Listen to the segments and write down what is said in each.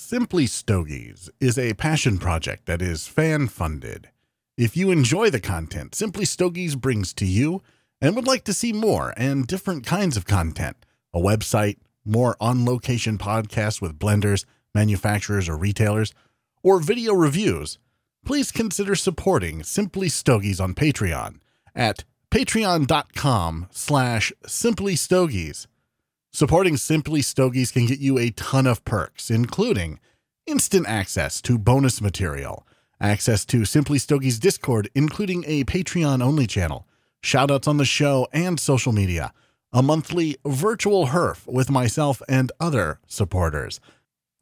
Simply Stogies is a passion project that is fan funded. If you enjoy the content Simply Stogies brings to you and would like to see more and different kinds of content, a website, more on location podcasts with blenders, manufacturers, or retailers, or video reviews, please consider supporting Simply Stogies on Patreon at patreon.com slash simply stogies. Supporting Simply Stogies can get you a ton of perks, including instant access to bonus material, access to Simply Stogies Discord, including a Patreon only channel, shoutouts on the show and social media, a monthly virtual HERF with myself and other supporters,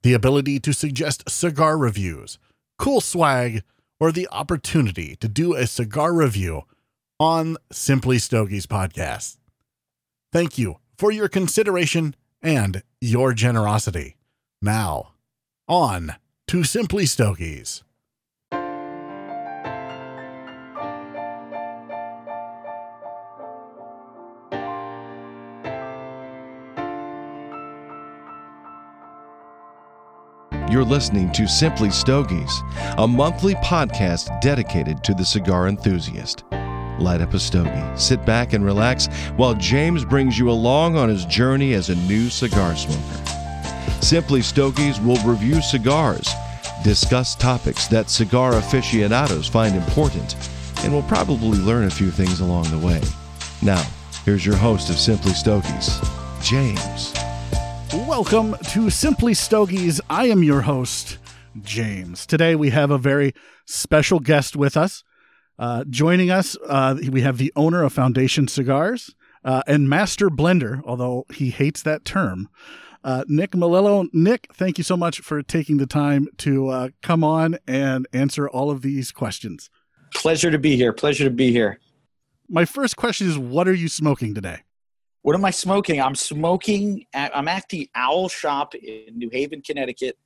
the ability to suggest cigar reviews, cool swag, or the opportunity to do a cigar review on Simply Stogies podcast. Thank you for your consideration and your generosity. Now, on to Simply Stogies. You're listening to Simply Stogies, a monthly podcast dedicated to the cigar enthusiast. Light up a stogie, sit back and relax while James brings you along on his journey as a new cigar smoker. Simply Stogies will review cigars, discuss topics that cigar aficionados find important, and will probably learn a few things along the way. Now, here's your host of Simply Stogies, James. Welcome to Simply Stogies. I am your host, James. Today we have a very special guest with us. Uh, joining us, uh, we have the owner of Foundation Cigars uh, and master blender, although he hates that term, uh, Nick Melillo. Nick, thank you so much for taking the time to uh, come on and answer all of these questions. Pleasure to be here. Pleasure to be here. My first question is What are you smoking today? What am I smoking? I'm smoking, at, I'm at the Owl Shop in New Haven, Connecticut.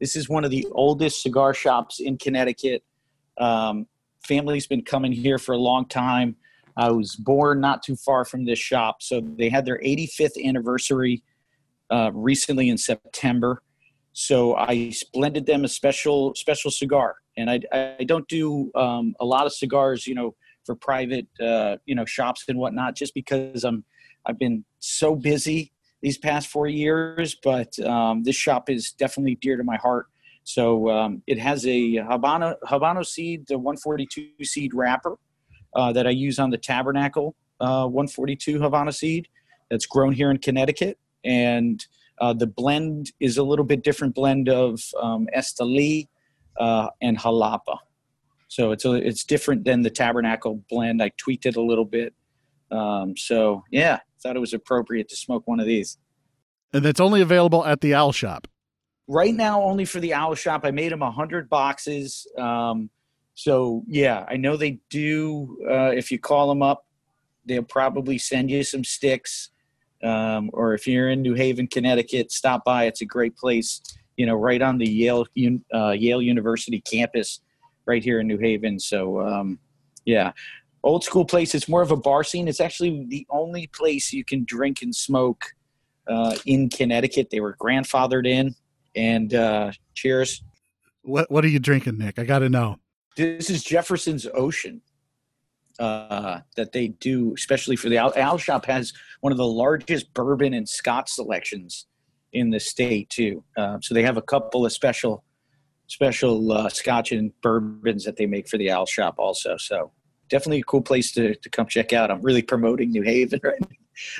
This is one of the oldest cigar shops in Connecticut. Um, family's been coming here for a long time. I was born not too far from this shop, so they had their 85th anniversary uh, recently in September. So I blended them a special special cigar, and I, I don't do um, a lot of cigars, you know, for private uh, you know shops and whatnot, just because I'm I've been so busy these past four years. But um, this shop is definitely dear to my heart. So um, it has a Habano, Habano seed, the 142 seed wrapper uh, that I use on the Tabernacle uh, 142 Havana seed that's grown here in Connecticut. And uh, the blend is a little bit different blend of um, Esteli uh, and Jalapa. So it's a, it's different than the Tabernacle blend. I tweaked it a little bit. Um, so yeah, thought it was appropriate to smoke one of these. And that's only available at the Owl Shop right now only for the owl shop i made them 100 boxes. Um, so yeah i know they do uh, if you call them up they'll probably send you some sticks. Um, or if you're in new haven connecticut stop by. It's a great place you know right on the yale uh, yale university campus right here in new haven. So um, yeah. Old school place it's more of a bar scene. It's actually the only place you can drink and smoke uh, in connecticut. They were grandfathered in and uh, cheers. What What are you drinking, Nick? I got to know. This is Jefferson's Ocean uh, that they do, especially for the Owl, Owl Shop has one of the largest bourbon and Scotch selections in the state too. Uh, so they have a couple of special special uh, Scotch and bourbons that they make for the Owl Shop also. So definitely a cool place to, to come check out. I'm really promoting New Haven right now.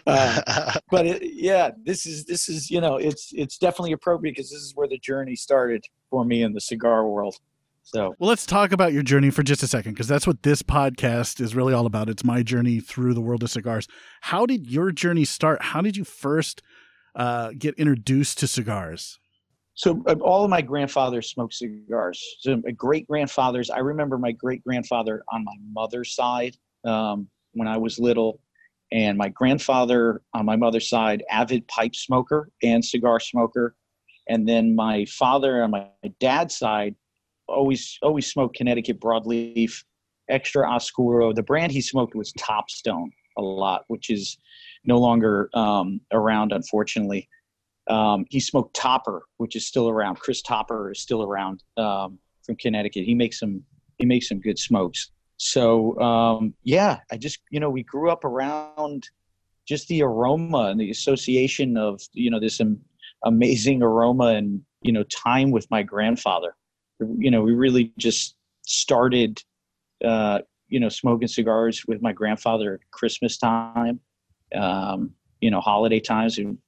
Uh, but it, yeah, this is this is you know it's it's definitely appropriate because this is where the journey started for me in the cigar world. So well, let's talk about your journey for just a second because that's what this podcast is really all about. It's my journey through the world of cigars. How did your journey start? How did you first uh, get introduced to cigars? So uh, all of my grandfathers smoked cigars. So my great grandfathers, I remember my great grandfather on my mother's side um, when I was little and my grandfather on my mother's side avid pipe smoker and cigar smoker and then my father on my dad's side always always smoked connecticut broadleaf extra oscuro the brand he smoked was topstone a lot which is no longer um, around unfortunately Um, he smoked Topper, which is still around. Chris Topper is still around um, from Connecticut. He makes some he makes some good smokes. So um, yeah, I just you know we grew up around just the aroma and the association of you know this amazing aroma and you know time with my grandfather. You know we really just started uh, you know smoking cigars with my grandfather at Christmas time, um, you know holiday times. And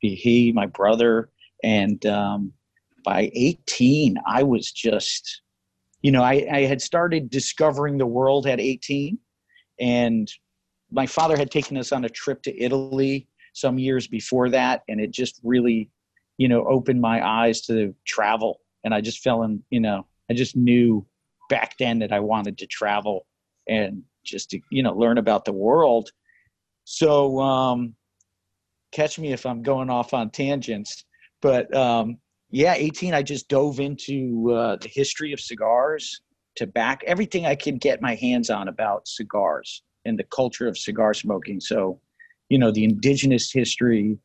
he, my brother, and um, by 18, I was just you know, I, I had started discovering the world at 18, and my father had taken us on a trip to Italy some years before that, and it just really, you know, opened my eyes to travel. And I just fell in, you know, I just knew back then that I wanted to travel and just to, you know, learn about the world. So, um, catch me if I'm going off on tangents, but um, yeah, 18, I just dove into uh, the history of cigars, tobacco, everything I could get my hands on about cigars and the culture of cigar smoking. So, you know, the indigenous history,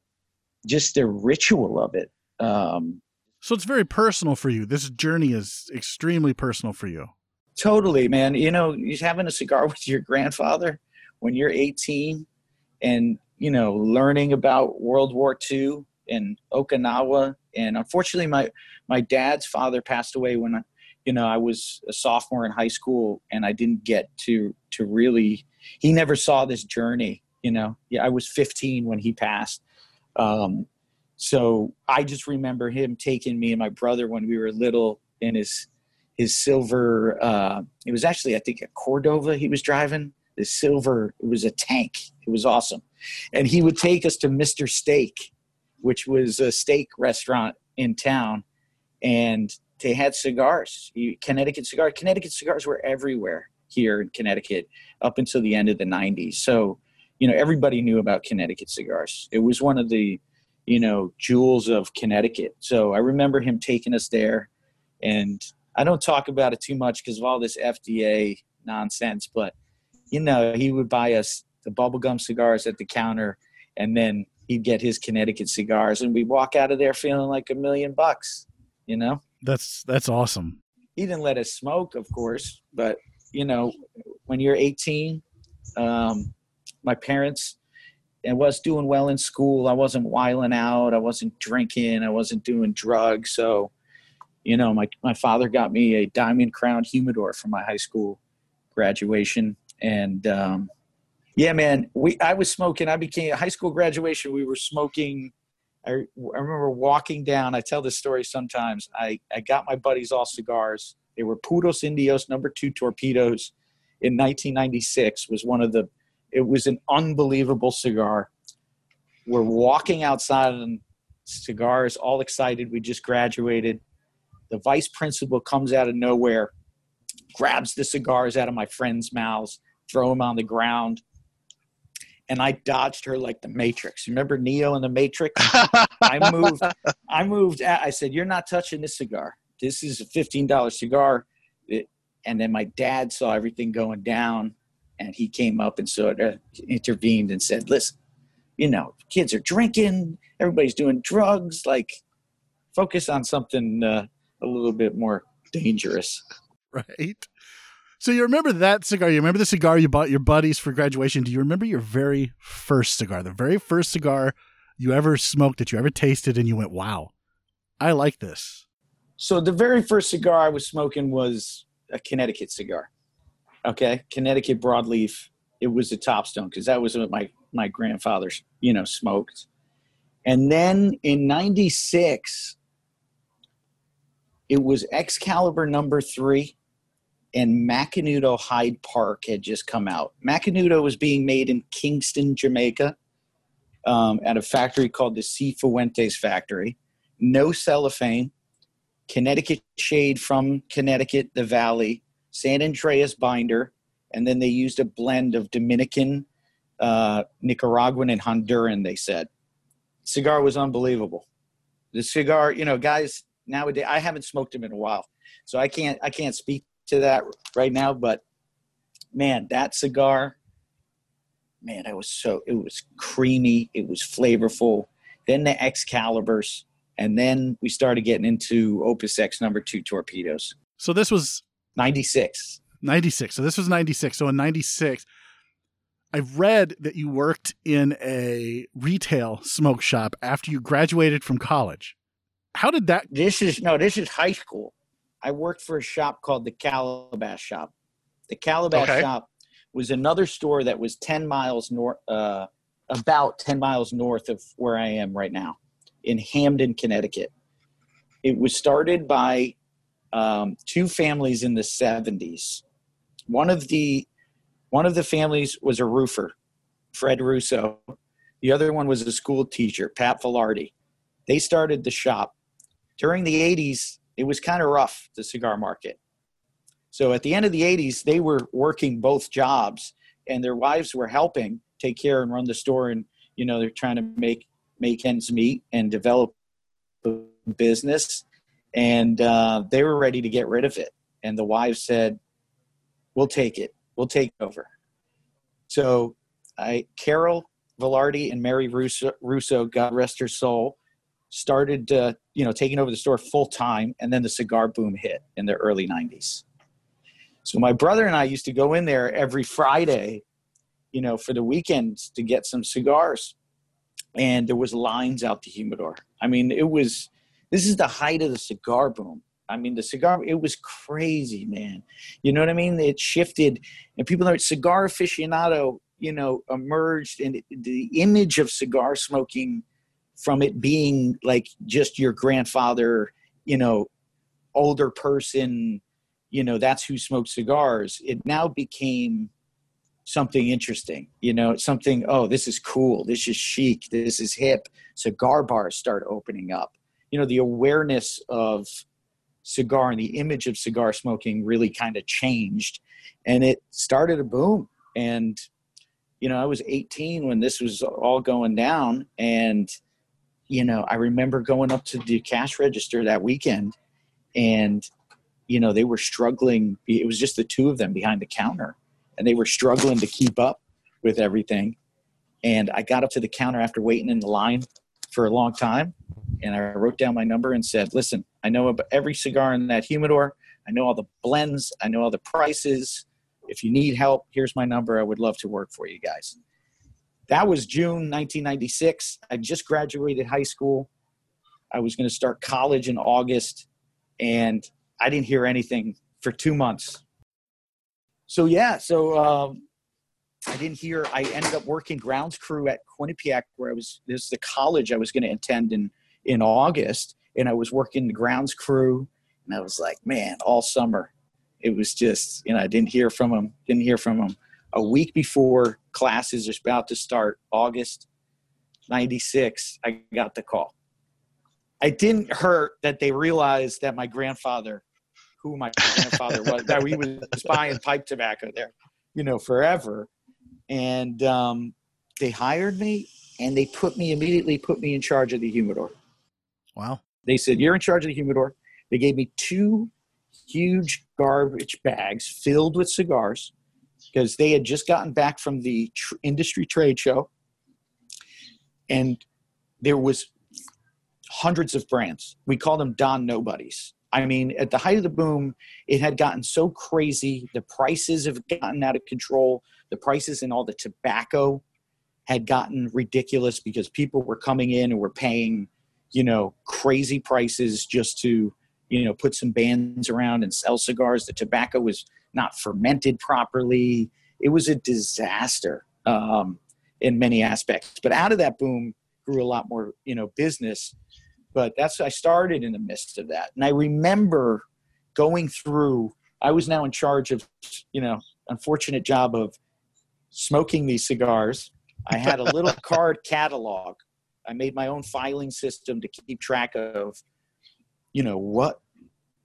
just the ritual of it. Um, so it's very personal for you. This journey is extremely personal for you. Totally, man. You know, having a cigar with your grandfather when you're 18 and, you know, learning about World War II in Okinawa. And unfortunately, my my dad's father passed away when I, you know I was a sophomore in high school, and I didn't get to to really. He never saw this journey. You know, yeah, I was 15 when he passed. Um, so I just remember him taking me and my brother when we were little in his his silver. Uh, it was actually I think a Cordoba he was driving. This silver. It was a tank. It was awesome, and he would take us to Mister Steak which was a steak restaurant in town, and they had cigars. Connecticut cigars. Connecticut cigars were everywhere here in Connecticut up until the end of the '90s. So, you know, everybody knew about Connecticut cigars. It was one of the, you know, jewels of Connecticut. So I remember him taking us there, and I don't talk about it too much because of all this FDA nonsense, but you know, he would buy us the bubblegum cigars at the counter and then he'd get his Connecticut cigars, and we'd walk out of there feeling like a million bucks. You know, that's that's awesome. He didn't let us smoke, of course, but you know, when you're 18, um, my parents and was doing well in school. I wasn't whiling out. I wasn't drinking. I wasn't doing drugs. So, you know, my my father got me a diamond crown humidor for my high school graduation, and um, yeah, man. We I was smoking. I became high school graduation. We were smoking. I, I remember walking down. I tell this story sometimes. I, I got my buddies all cigars. They were Puros Indios number two torpedoes in 1996 was one of the it was an unbelievable cigar. We're walking outside and cigars, all excited. We just graduated. The vice principal comes out of nowhere, grabs the cigars out of my friends' mouths, throw them on the ground and I dodged her like the Matrix. Remember Neo in the Matrix? I moved. I moved. I said, "You're not touching this cigar. This is a fifteen dollar cigar." It, and then my dad saw everything going down, and he came up and sort of intervened and said, "Listen, you know, kids are drinking. Everybody's doing drugs. Like, focus on something uh, a little bit more dangerous." Right. So you remember that cigar? You remember the cigar you bought your buddies for graduation? Do you remember your very first cigar? The very first cigar you ever smoked that you ever tasted and you went, "Wow, I like this." So the very first cigar I was smoking was a Connecticut cigar. Okay, Connecticut broadleaf. It was a Topstone because that was what my my grandfather, you know, smoked. And then in '96, it was Excalibur number three and Macanudo Hyde Park had just come out. Macanudo was being made in Kingston, Jamaica, um, at a factory called the C. Fuentes Factory. No cellophane, Connecticut shade from Connecticut, the Valley, San Andrés binder, and then they used a blend of Dominican, uh, Nicaraguan, and Honduran. They said, cigar was unbelievable. The cigar, you know, guys nowadays, I haven't smoked them in a while, so I can't I can't speak to that right now, but man, that cigar, man, it was so it was creamy, it was flavorful. then the Excaliburs, and then we started getting into Opus X number two torpedoes. So this was 96. 96. So this was 96. So in 96, I've read that you worked in a retail smoke shop after you graduated from college. How did that? This is no, this is high school. I worked for a shop called the Calabash Shop. The Calabash Okay. Shop was another store that was 10 miles north, uh, about 10 miles north of where I am right now in Hamden, Connecticut. It was started by um, two families in the 70s. One of the one of the families was a roofer, Fred Russo. The other one was a school teacher, Pat Velarde. They started the shop. During the 80s, it was kind of rough, the cigar market. So at the end of the 80s, they were working both jobs and their wives were helping take care and run the store and you know they're trying to make make ends meet and develop a business. And uh, they were ready to get rid of it. And the wives said we'll take it. We'll take over. So i carol velarde and mary russo, russo god rest her soul started uh, you know taking over the store full time and then the cigar boom hit in the early 90s so my brother and i used to go in there every friday you know for the weekends to get some cigars and there was lines out the humidor. I mean it was this is the height of the cigar boom. I mean the cigar it was crazy man. You know what i mean? It shifted and people are cigar aficionado you know emerged and the image of cigar smoking from it being like just your grandfather you know older person you know that's who smoked cigars it now became something interesting you know something oh this is cool this is chic this is hip. Cigar bars start opening up. You know the awareness of cigar and the image of cigar smoking really kind of changed and it started a boom. And you know i was 18 when this was all going down and you know i remember going up to the cash register that weekend and you know they were struggling it was just the two of them behind the counter and they were struggling to keep up with everything. And i got up to the counter after waiting in the line for a long time and i wrote down my number and said listen i know about every cigar in that humidor. I know all the blends. I know all the prices. If you need help here's my number. I would love to work for you guys that was june 1996 i just graduated high school. I was going to start college in august and i didn't hear anything for two months. So yeah so um, i didn't hear i ended up working grounds crew at quinnipiac where i was this is the college i was going to attend in in august and i was working the grounds crew and i was like man all summer. It was just you know i didn't hear from him didn't hear from him a week before classes are about to start august 96 i got the call. It didn't hurt that they realized that my grandfather who my grandfather was that he was buying pipe tobacco there you know forever. And um, they hired me and they put me immediately put me in charge of the humidor. Wow. they said you're in charge of the humidor. They gave me two huge garbage bags filled with cigars because they had just gotten back from the tr- industry trade show. And there was hundreds of brands. We call them don nobodies. I mean at the height of the boom it had gotten so crazy. The prices have gotten out of control. The prices in all the tobacco had gotten ridiculous because people were coming in and were paying you know crazy prices just to you know put some bands around and sell cigars. The tobacco was not fermented properly. It was a disaster um, in many aspects. But out of that boom grew a lot more you know business. But that's i started in the midst of that. And i remember going through i was now in charge of you know unfortunate job of smoking these cigars. I had a little card catalog. I made my own filing system to keep track of you know what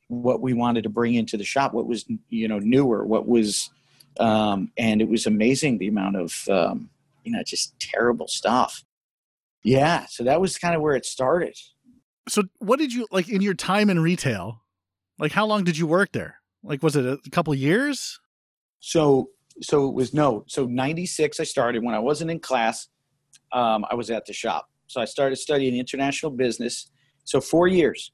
what we wanted to bring into the shop what was you know newer what was um, and it was amazing the amount of um, you know just terrible stuff yeah so that was kind of where it started So what did you like in your time in retail? Like how long did you work there? Like was it a couple years? so so it was no so 96 i started when i wasn't in class um, i was at the shop So I started studying international business. So four years,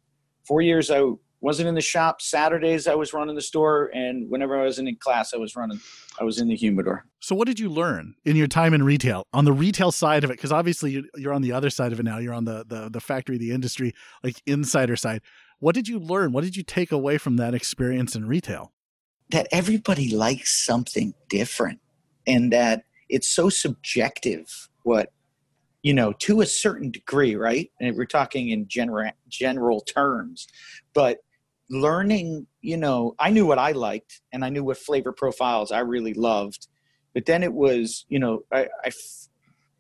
four years I wasn't in the shop. Saturdays I was running the store, and whenever I wasn't in class, I was running. I was in the humidor. So what did you learn in your time in retail on the retail side of it? Because obviously you're on the other side of it now. You're on the the the factory, the industry, like insider side. What did you learn? What did you take away from that experience in retail? That everybody likes something different, and that it's so subjective what you know to a certain degree right? And we're talking in general general terms. But learning you know i knew what i liked and i knew what flavor profiles i really loved. But then it was you know i,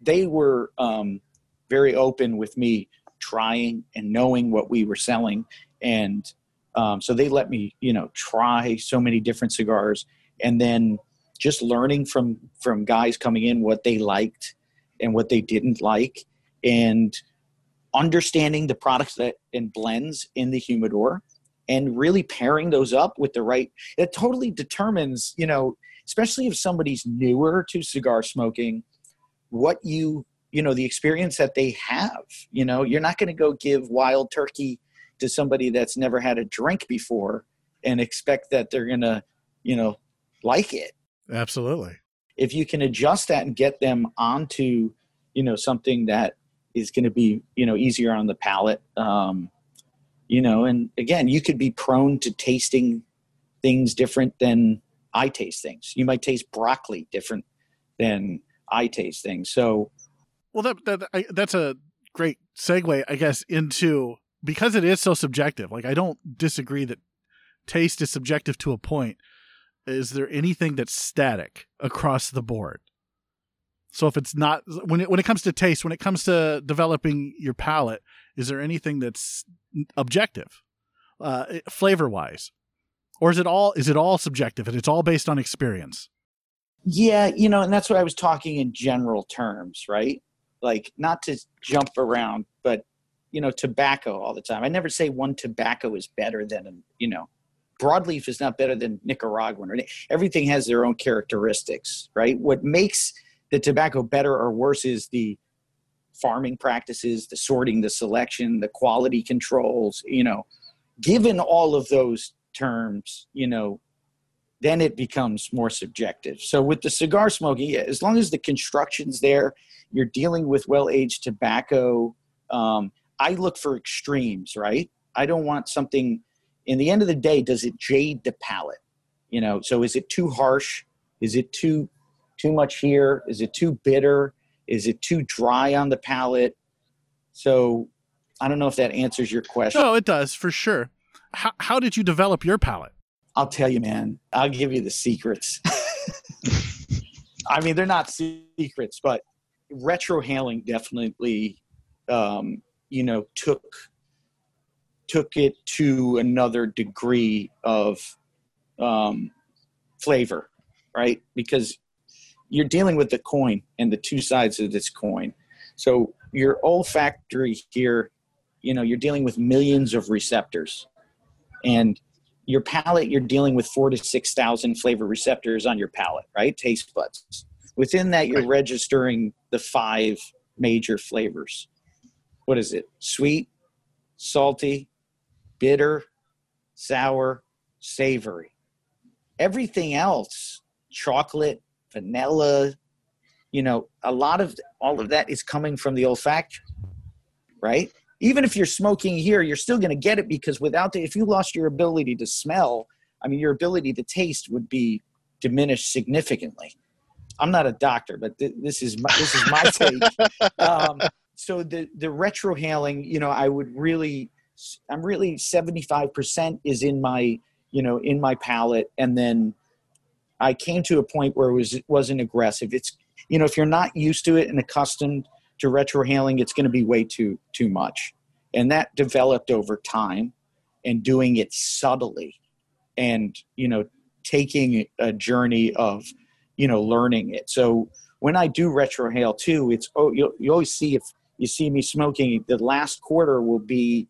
they were um, very open with me trying and knowing what we were selling. And um, so they let me you know try so many different cigars. And then just learning from from guys coming in what they liked and what they didn't like and understanding the products that and blends in the humidor and really pairing those up with the right it totally determines you know especially if somebody's newer to cigar smoking what you you know the experience that they have you know? You're not going to go give wild turkey to somebody that's never had a drink before and expect that they're going to you know like it. Absolutely if you can adjust that and get them onto you know something that is going to be you know easier on the palate um, you know and again you could be prone to tasting things different than i taste things. You might taste broccoli different than i taste things. So well that, that I, that's a great segue i guess into because it is so subjective like i don't disagree that taste is subjective to a point is there anything that's static across the board so if it's not when it when it comes to taste when it comes to developing your palate is there anything that's objective, uh, flavor wise, or is it all is it all subjective and it's all based on experience? Yeah, you know, and that's what I was talking in general terms, right? Like not to jump around, but you know, tobacco all the time. I never say one tobacco is better than you know, broadleaf is not better than Nicaraguan. Or everything has their own characteristics, right? What makes the tobacco better or worse is the farming practices, the sorting, the selection, the quality controls, you know, given all of those terms, you know, then it becomes more subjective. So with the cigar smoking, as long as the construction's there, you're dealing with well-aged tobacco. Um, I look for extremes, right? I don't want something. In the end of the day, does it jade the palate? You know, so is it too harsh? Is it too too much here? Is it too bitter? Is it too dry on the palate? So I don't know if that answers your question. No, it does for sure. How, how did you develop your palate? I'll tell you, man. I'll give you the secrets. I mean, they're not secrets, but retrohaling definitely, um, you know, took took it to another degree of um, flavor, right? Because you're dealing with the coin and the two sides of this coin. So your olfactory here, you know, you're dealing with millions of receptors, and your palate, you're dealing with four to six thousand flavor receptors on your palate, right? Taste buds. Within that, you're registering the five major flavors. What is it? Sweet, salty, bitter, sour, savory. Everything else, chocolate, vanilla, you know, a lot of all of that is coming from the olfactory, right? Even if you're smoking here, you're still going to get it because without the, if you lost your ability to smell, I mean, your ability to taste would be diminished significantly. I'm not a doctor, but th- this is my, this is my take. Um, so the the retrohaling, you know, I would really, I'm really 75% is in my, you know, in my palate, and then I came to a point where it was it wasn't aggressive. It's you know if you're not used to it and accustomed to retrohaling, it's going to be way too too much, and that developed over time, and doing it subtly, and you know taking a journey of you know learning it. So when I do retrohale too, it's oh you you always see if you see me smoking, the last quarter will be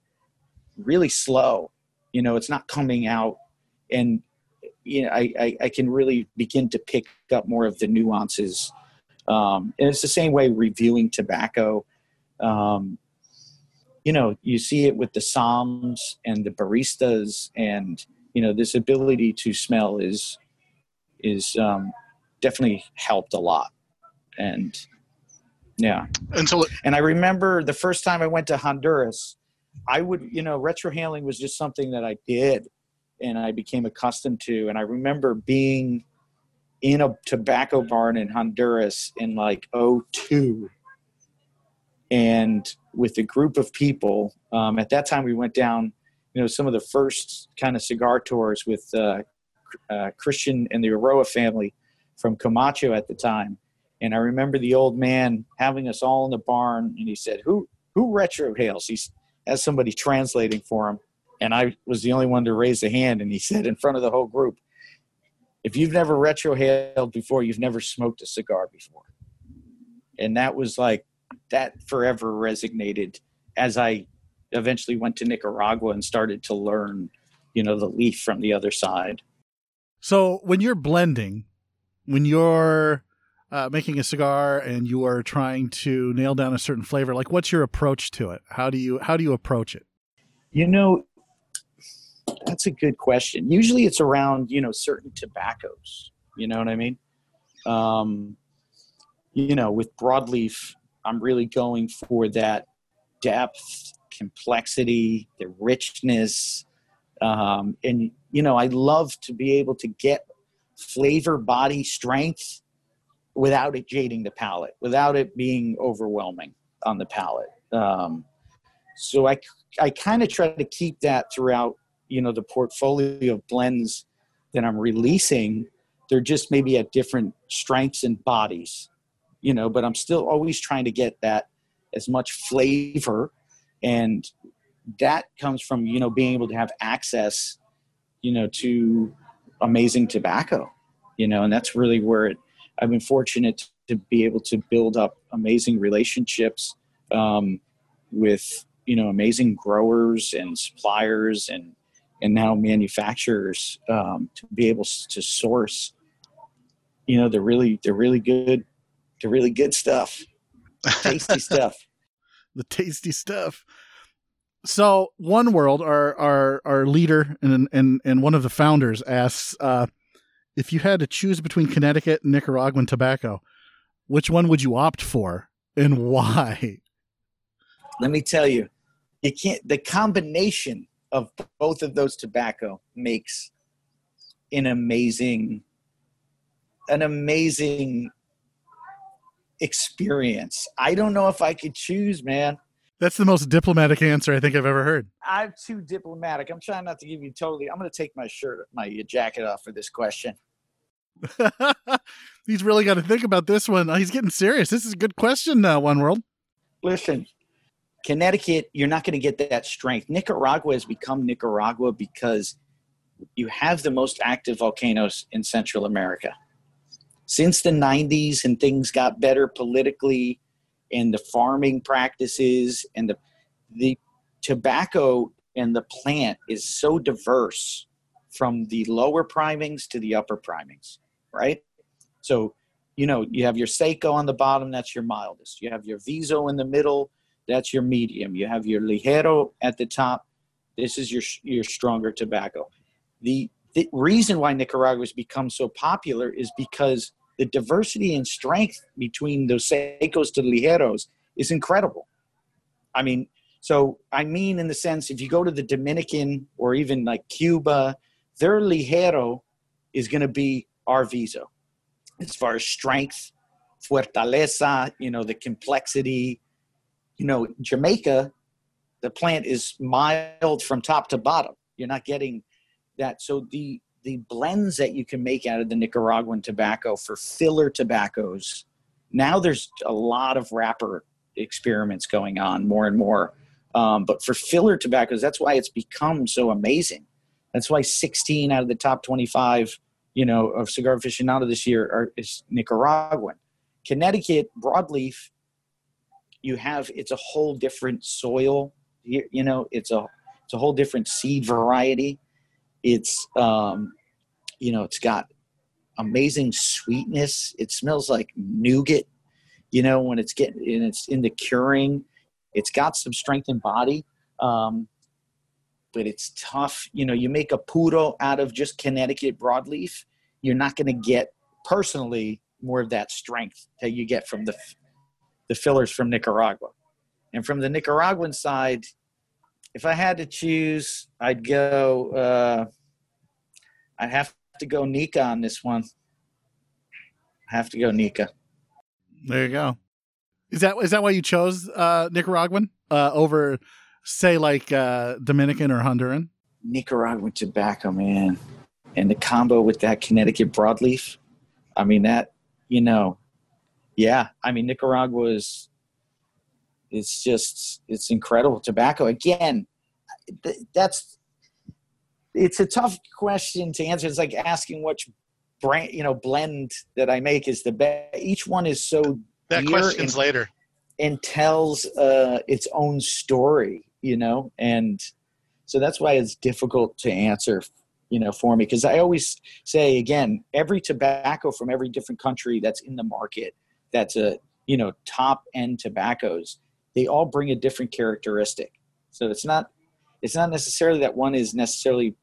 really slow. You know, it's not coming out and you know, I, I, I, can really begin to pick up more of the nuances. Um, and it's the same way reviewing tobacco. Um, you know, you see it with the somms and the baristas, and you know, this ability to smell is is um, definitely helped a lot. And yeah, And so, and I remember the first time I went to Honduras, I would, you know, retrohaling was just something that I did and I became accustomed to. And I remember being in a tobacco barn in Honduras in like 02 and with a group of people. Um, at that time, we went down, you know, some of the first kind of cigar tours with uh, uh, Christian and the Eiroa family from Camacho at the time. And I remember the old man having us all in the barn, and he said, "Who who retrohales?" He has somebody translating for him, and I was the only one to raise a hand. And he said in front of the whole group, "If you've never retrohaled before, you've never smoked a cigar before." And that was like that forever resonated as I eventually went to Nicaragua and started to learn, you know, the leaf from the other side. so when you're blending, when you're uh, making a cigar and you are trying to nail down a certain flavor, like what's your approach to it? How do you how do you approach it? You know, that's a good question. Usually it's around, you know, certain tobaccos. You know what I mean? Um, you know, with broadleaf, I'm really going for that depth, complexity, the richness. Um, and, you know, I love to be able to get flavor, body, strength without it jading the palate, without it being overwhelming on the palate. Um, so I, I kind of try to keep that throughout, you know, the portfolio of blends that I'm releasing. They're just maybe at different strengths and bodies, you know, but I'm still always trying to get that as much flavor. And that comes from, you know, being able to have access, you know, to amazing tobacco, you know, and that's really where it, I've been fortunate to be able to build up amazing relationships um, with you know amazing growers and suppliers and and now manufacturers um, to be able to source you know the really the really good the really good stuff tasty stuff the tasty stuff. So, One World, our our our leader and and and one of the founders asks uh, if you had to choose between Connecticut and Nicaraguan tobacco, which one would you opt for and why? let me tell you you can't the combination of both of those tobacco makes an amazing an amazing experience i don't know if i could choose man That's the most diplomatic answer I think I've ever heard. i'm too diplomatic i'm trying not to give you totally i'm going to take my shirt my jacket off for this question He's really got to think about this one. He's getting serious. This is a good question, uh, One World. listen connecticut you're not going to get that strength nicaragua has become nicaragua because you have the most active volcanoes in central america since the 90s and things got better politically and the farming practices and the the tobacco and the plant is so diverse from the lower primings to the upper primings right? So you know you have your seco on the bottom that's your mildest. You have your viso in the middle that's your medium. You have your ligero at the top this is your your stronger tobacco. The the reason why nicaragua has become so popular is because the diversity and strength between those secos to ligeros is incredible. I mean so i mean in the sense if you go to the dominican or even like cuba their ligero is going to be our viso. As far as strength fortaleza you know the complexity you know jamaica the plant is mild from top to bottom. You're not getting that. So the the blends that you can make out of the nicaraguan tobacco for filler tobaccos now there's a lot of wrapper experiments going on more and more. Um, but for filler tobaccos that's why it's become so amazing. That's why 16 out of the top 25 you know of cigar aficionado this year are is nicaraguan. Connecticut broadleaf you have it's a whole different soil you, you know it's a it's a whole different seed variety. It's um you know it's got amazing sweetness. It smells like nougat you know when it's getting and it's in the curing. It's got some strength and body, um, but it's tough. You know, you make a puro out of just Connecticut broadleaf, you're not going to get personally more of that strength that you get from the the fillers from Nicaragua. And from the Nicaraguan side, if I had to choose, I'd go. Uh, I'd have to go Nica on this one. I have to go Nica. There you go. Is that is that why you chose uh, Nicaraguan uh, over, say, like uh, Dominican or Honduran? Nicaraguan tobacco, man, and the combo with that Connecticut broadleaf. I mean that, you know, yeah. I mean Nicaragua is, it's just it's incredible tobacco. Again, that's it's a tough question to answer. It's like asking which brand, you know, blend that I make is the best. Each one is so that question's and, later and tells uh, its own story, you know, and so that's why it's difficult to answer, you know, for me because I always say again, every tobacco from every different country that's in the market, that's a you know top end tobaccos, they all bring a different characteristic. So it's not it's not necessarily that one is necessarily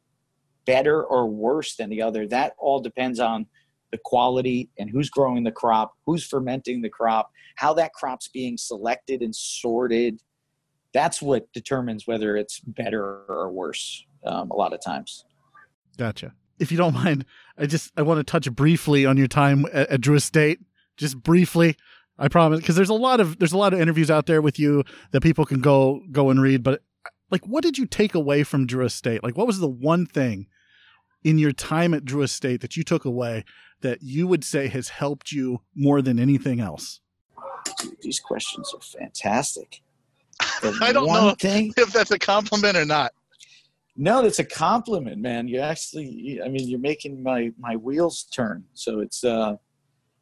better or worse than the other. That all depends on the quality and who's growing the crop, who's fermenting the crop, how that crop's being selected and sorted. That's what determines whether it's better or worse um, a lot of times. Gotcha. If you don't mind, I just I want to touch briefly on your time at, at Drew Estate, just briefly. I promise, because there's a lot of there's a lot of interviews out there with you that people can go go and read. But like, what did you take away from Drew Estate? Like, what was the one thing in your time at Drew Estate that you took away that you would say has helped you more than anything else? Dude, these questions are fantastic. I don't know thing, if that's a compliment or not. No, that's a compliment, man. You actually, I mean, you're making my my wheels turn. So it's uh,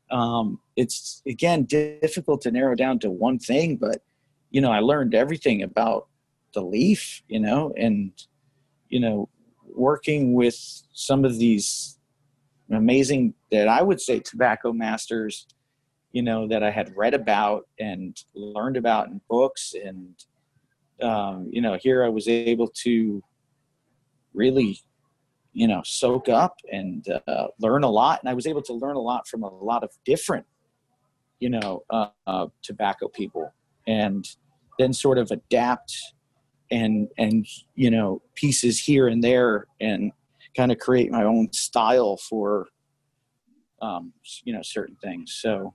um, it's again difficult to narrow down to one thing, but you know, I learned everything about the leaf, you know, and you know, working with some of these amazing that I would say tobacco masters, you know, that I had read about and learned about in books. And, um, you know, here I was able to really, you know, soak up and uh, learn a lot. And I was able to learn a lot from a lot of different, you know, uh, uh, tobacco people and then sort of adapt and and you know pieces here and there and kind of create my own style for um, you know certain things so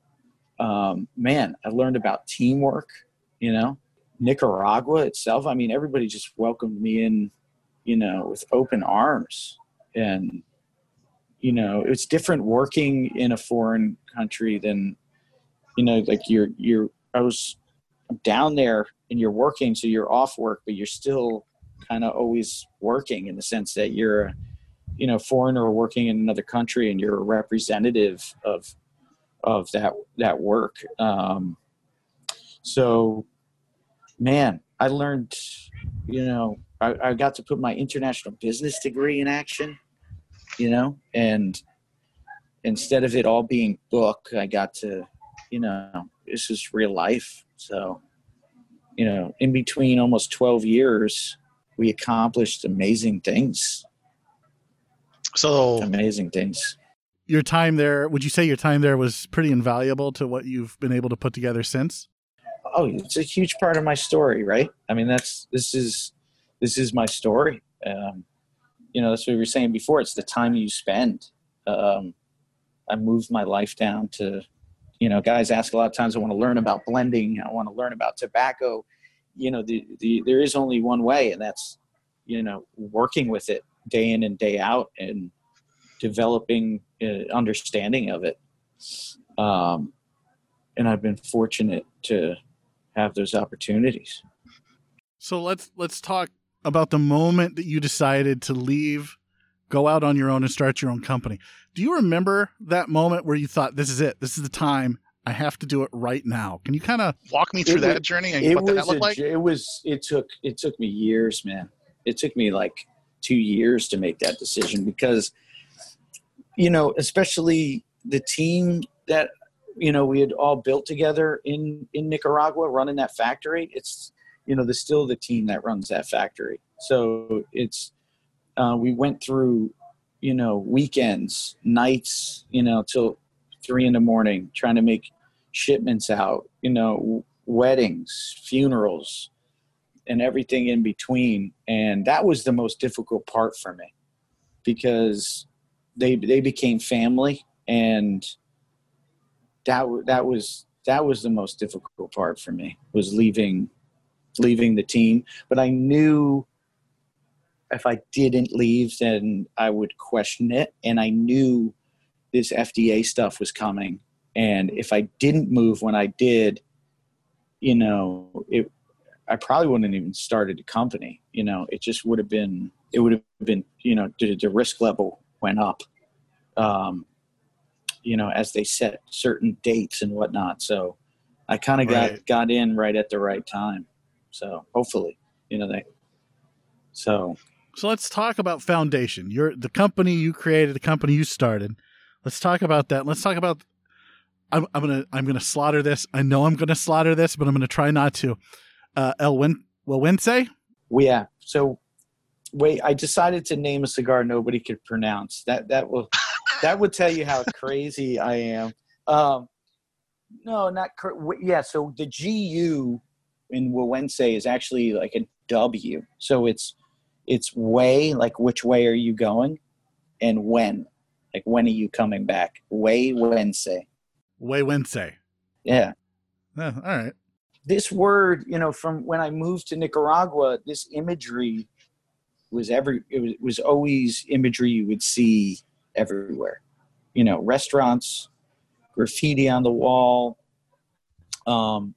um, man i learned about teamwork you know? Nicaragua itself i mean everybody just welcomed me in you know with open arms. And you know it's different working in a foreign country than you know like you're you're i was down there and you're working, so you're off work, but you're still kind of always working in the sense that you're you know foreigner working in another country and you're a representative of of that that work um, so man i learned you know I, I got to put my international business degree in action you know and instead of it all being book i got to you know this is real life so you know, in between almost 12 years, we accomplished amazing things. So amazing things. Your time there, would you say your time there was pretty invaluable to what you've been able to put together since? Oh, it's a huge part of my story, right? I mean, that's this is this is my story. Um, you know, that's what we were saying before. It's the time you spend. Um, I moved my life down to you know guys ask a lot of times i want to learn about blending i want to learn about tobacco you know the, the there is only one way and that's you know working with it day in and day out and developing uh, understanding of it um, and i've been fortunate to have those opportunities so let's let's talk about the moment that you decided to leave go out on your own and start your own company. Do you remember that moment where you thought, this is it, this is the time, I have to do it right now? Can you kind of walk me through that was, journey and what that looked like? It was, it took, it took me years, man. It took me like two years to make that decision because, you know, especially the team that, you know, we had all built together in, in Nicaragua running that factory. It's, you know, the still the team that runs that factory. So it's uh, we went through, you know, weekends, nights, you know, till three in the morning, trying to make shipments out. You know, weddings, funerals, and everything in between. And that was the most difficult part for me because they they became family, and that that was that was the most difficult part for me was leaving leaving the team. But I knew if I didn't leave, then I would question it, and I knew this FDA stuff was coming. And if I didn't move when I did, you know, it I probably wouldn't even started a company. You know, it just would have been it would have been you know the, the risk level went up. Um, you know, as they set certain dates and whatnot. So I kind of got right. got in right at the right time. So hopefully, you know, they. So. So let's talk about Foundation. You're the company you created, the company you started. Let's talk about that. Let's talk about. I'm, I'm gonna I'm gonna slaughter this. I know I'm gonna slaughter this, but I'm gonna try not to. Uh, El Win Well Yeah. So wait, I decided to name a cigar nobody could pronounce. That that will that would tell you how crazy I am. Um, no, not yeah. So the GU in Güegüense is actually like a W. So it's it's way like which way are you going, and when, like when are you coming back? Way Wednesday. Way Wednesday. Yeah. Oh, all right. This word, you know, from when I moved to Nicaragua, this imagery was every it was, it was always imagery you would see everywhere. You know, restaurants, graffiti on the wall, um,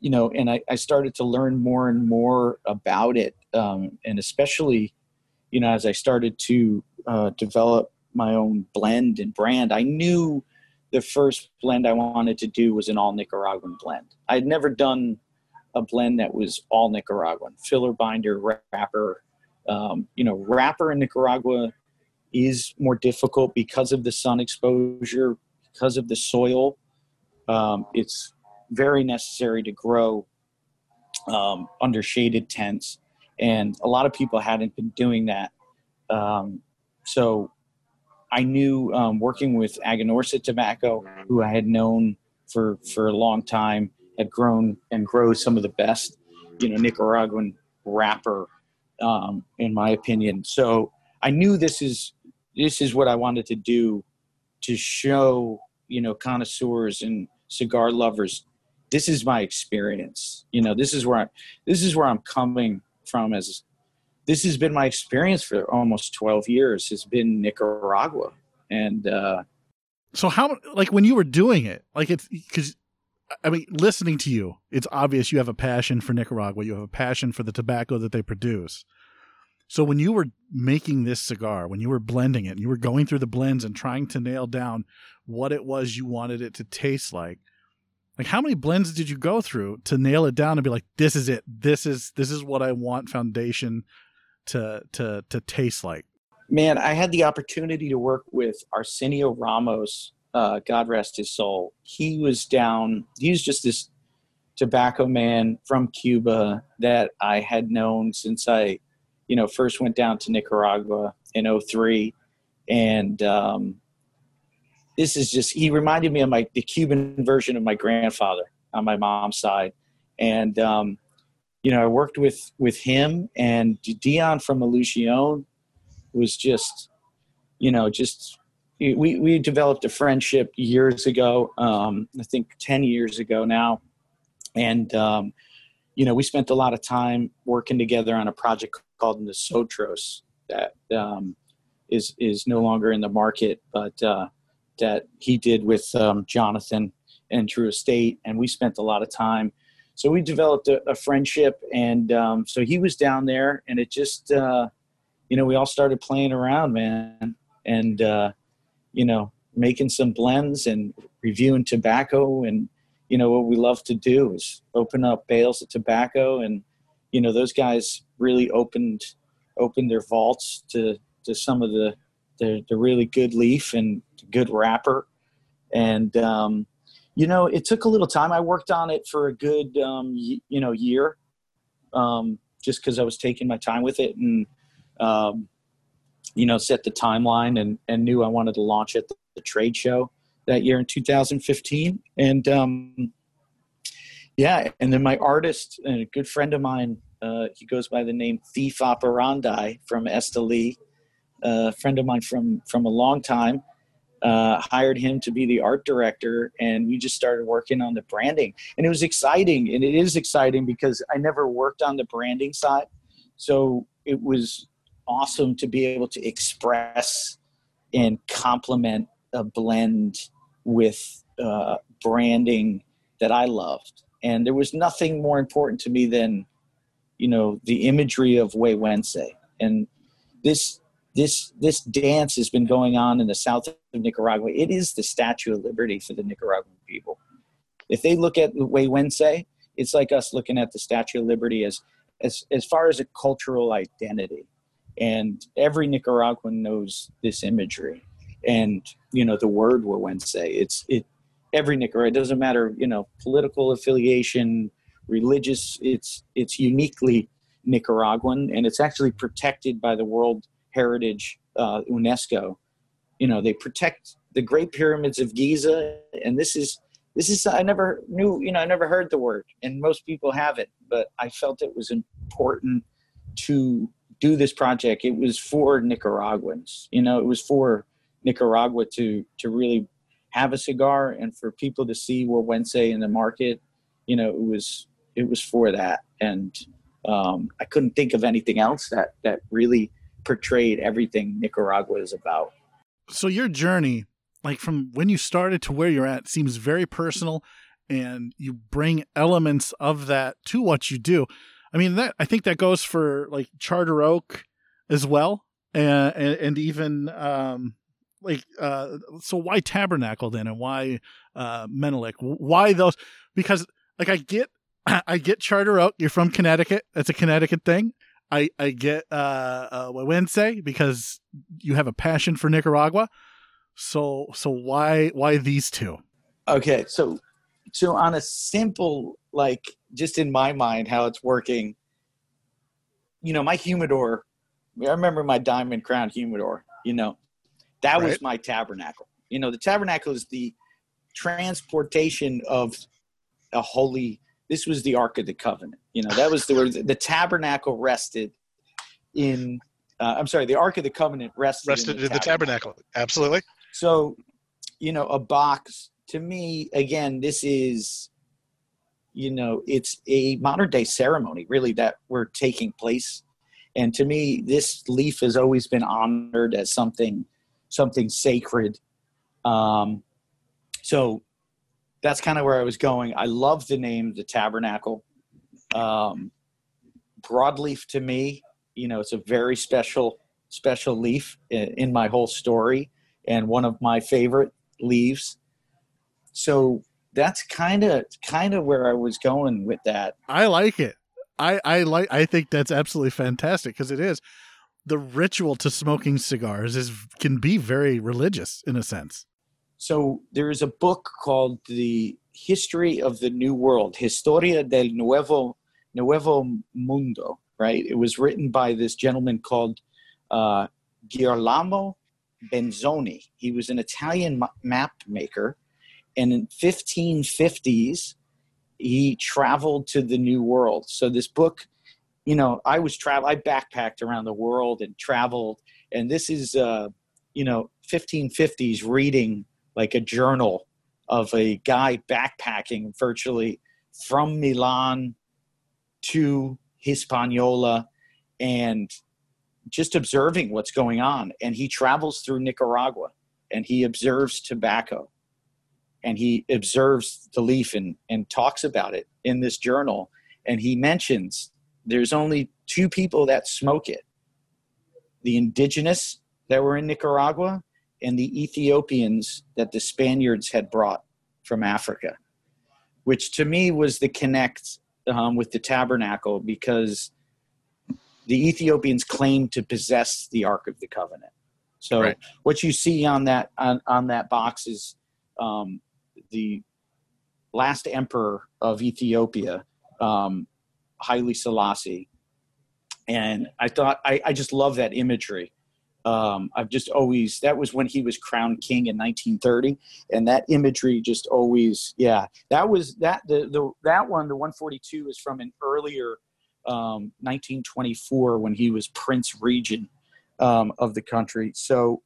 you know, and I, I started to learn more and more about it. Um, and especially, you know, as I started to uh, develop my own blend and brand, I knew the first blend I wanted to do was an all Nicaraguan blend. I'd never done a blend that was all Nicaraguan, filler binder, wrapper. Um, you know, wrapper in Nicaragua is more difficult because of the sun exposure, because of the soil. Um, it's very necessary to grow um, under shaded tents, and a lot of people hadn't been doing that. Um, so I knew um, working with Aganorsa Tobacco, who I had known for for a long time, had grown and grows some of the best, you know, Nicaraguan wrapper, um, in my opinion. So I knew this is this is what I wanted to do to show you know connoisseurs and cigar lovers this is my experience you know this is where i'm this is where i'm coming from as this has been my experience for almost 12 years has been nicaragua and uh so how like when you were doing it like it's because i mean listening to you it's obvious you have a passion for nicaragua. You have a passion for the tobacco that they produce. So when you were making this cigar when you were blending it you were going through the blends and trying to nail down what it was you wanted it to taste like like how many blends did you go through to nail it down and be like this is it. This is this is what i want foundation to to to taste like man i had the opportunity to work with arsenio ramos uh, god rest his soul he was down he was just this tobacco man from cuba that i had known since i you know first went down to nicaragua in 03 and um, this is just he reminded me of my the Cuban version of my grandfather on my mom's side, and um, you know I worked with with him and Dion from Illusione was just you know just we we developed a friendship years ago um, I think ten years ago now, and um, you know we spent a lot of time working together on a project called Nosotros that um, is is no longer in the market, but uh, that he did with um, Jonathan and Drew Estate, and we spent a lot of time. So we developed a, a friendship, and um, so he was down there, and it just, uh, you know, we all started playing around, man, and uh, you know, making some blends and reviewing tobacco, and you know, what we love to do is open up bales of tobacco, and you know, those guys really opened opened their vaults to to some of the the, the really good leaf and good wrapper. And, um, you know, it took a little time. I worked on it for a good, um, y- you know, year. um, just because I was taking my time with it and um, you know set the timeline and and knew I wanted to launch at the, trade show that year in 2015 and um, yeah and then my artist and a good friend of mine uh, he goes by the name thief operandi from esteli. A friend of mine from from a long time uh, hired him to be the art director and we just started working on the branding. And it was exciting and it is exciting because i never worked on the branding side. So it was awesome to be able to express and complement a blend with uh, branding that i loved and there was nothing more important to me than you know the imagery of Güegüense and this this this dance has been going on in the south of Nicaragua. It is the Statue of Liberty for the Nicaraguan people. If they look at Güegüense, it's like us looking at the Statue of Liberty as as as far as a cultural identity. And every Nicaraguan knows this imagery. And you know the word Güegüense. It's it every Nicaraguan. It doesn't matter you know political affiliation, religious. It's it's uniquely Nicaraguan, and it's actually protected by the World Heritage uh, UNESCO. You know, they protect the Great Pyramids of Giza, and this is this is I never knew. You know, I never heard the word, and most people have it, but I felt it was important to do this project. It was for Nicaraguans. You know, it was for Nicaragua to to really have a cigar and for people to see Güegüense in the market. You know, it was it was for that, and um, I couldn't think of anything else that that really portrayed everything Nicaragua is about. So your journey, like from when you started to where you're at, seems very personal, and you bring elements of that to what you do. I mean, that I think that goes for like Charter Oak as well, and and, and even um, like uh, so why Tabernacle then, and why uh, Menelik? Why those? Because like I get I get Charter Oak. You're from Connecticut. That's a Connecticut thing. I I get uh, uh Güegüense because you have a passion for Nicaragua. So so why why these two? Okay, so so on a simple like just in my mind how it's working. You know, my humidor. I remember my diamond crown humidor. You know, that right. was my tabernacle. You know, the tabernacle is the transportation of a holy this was the Ark of the Covenant. You know, that was the where the tabernacle rested in. Uh, I'm sorry, the Ark of the Covenant rested, rested in, the, in tabernacle. the tabernacle. Absolutely. So, you know, a box to me again. This is, you know, it's a modern day ceremony really that we're taking place, and to me, this leaf has always been honored as something, something sacred. Um, so that's kind of where I was going. I love the name, the Tabernacle. Um, broadleaf to me, you know, it's a very special, special leaf in, in my whole story, and one of my favorite leaves. So that's kind of kind of where I was going with that. I like it. I I like. I think that's absolutely fantastic because it is the ritual to smoking cigars is can be very religious in a sense. So there is a book called The History of the New World, Historia del Nuevo, Nuevo Mundo, right? It was written by this gentleman called uh, Girolamo Benzoni. He was an Italian map maker. And in 1550s, he traveled to the New World. So this book, you know, I was travel. I backpacked around the world and traveled, and this is, uh, you know, 1550s reading like a journal of a guy backpacking virtually from Milan to Hispaniola and just observing what's going on. And he travels through Nicaragua and he observes tobacco and he observes the leaf and, and talks about it in this journal. And he mentions there's only two people that smoke it the indigenous that were in Nicaragua and the Ethiopians that the Spaniards had brought from Africa, which to me was the connect um, with the tabernacle because the Ethiopians claimed to possess the Ark of the Covenant. So right. what you see on that on, on that box is um, the last emperor of Ethiopia, um, Haile Selassie, and I thought I, I just love that imagery. Um, I've just always that was when he was crowned king in 1930, and that imagery just always yeah that was that the the that one the 142 is from an earlier um, 1924 when he was Prince Regent um, of the country. So,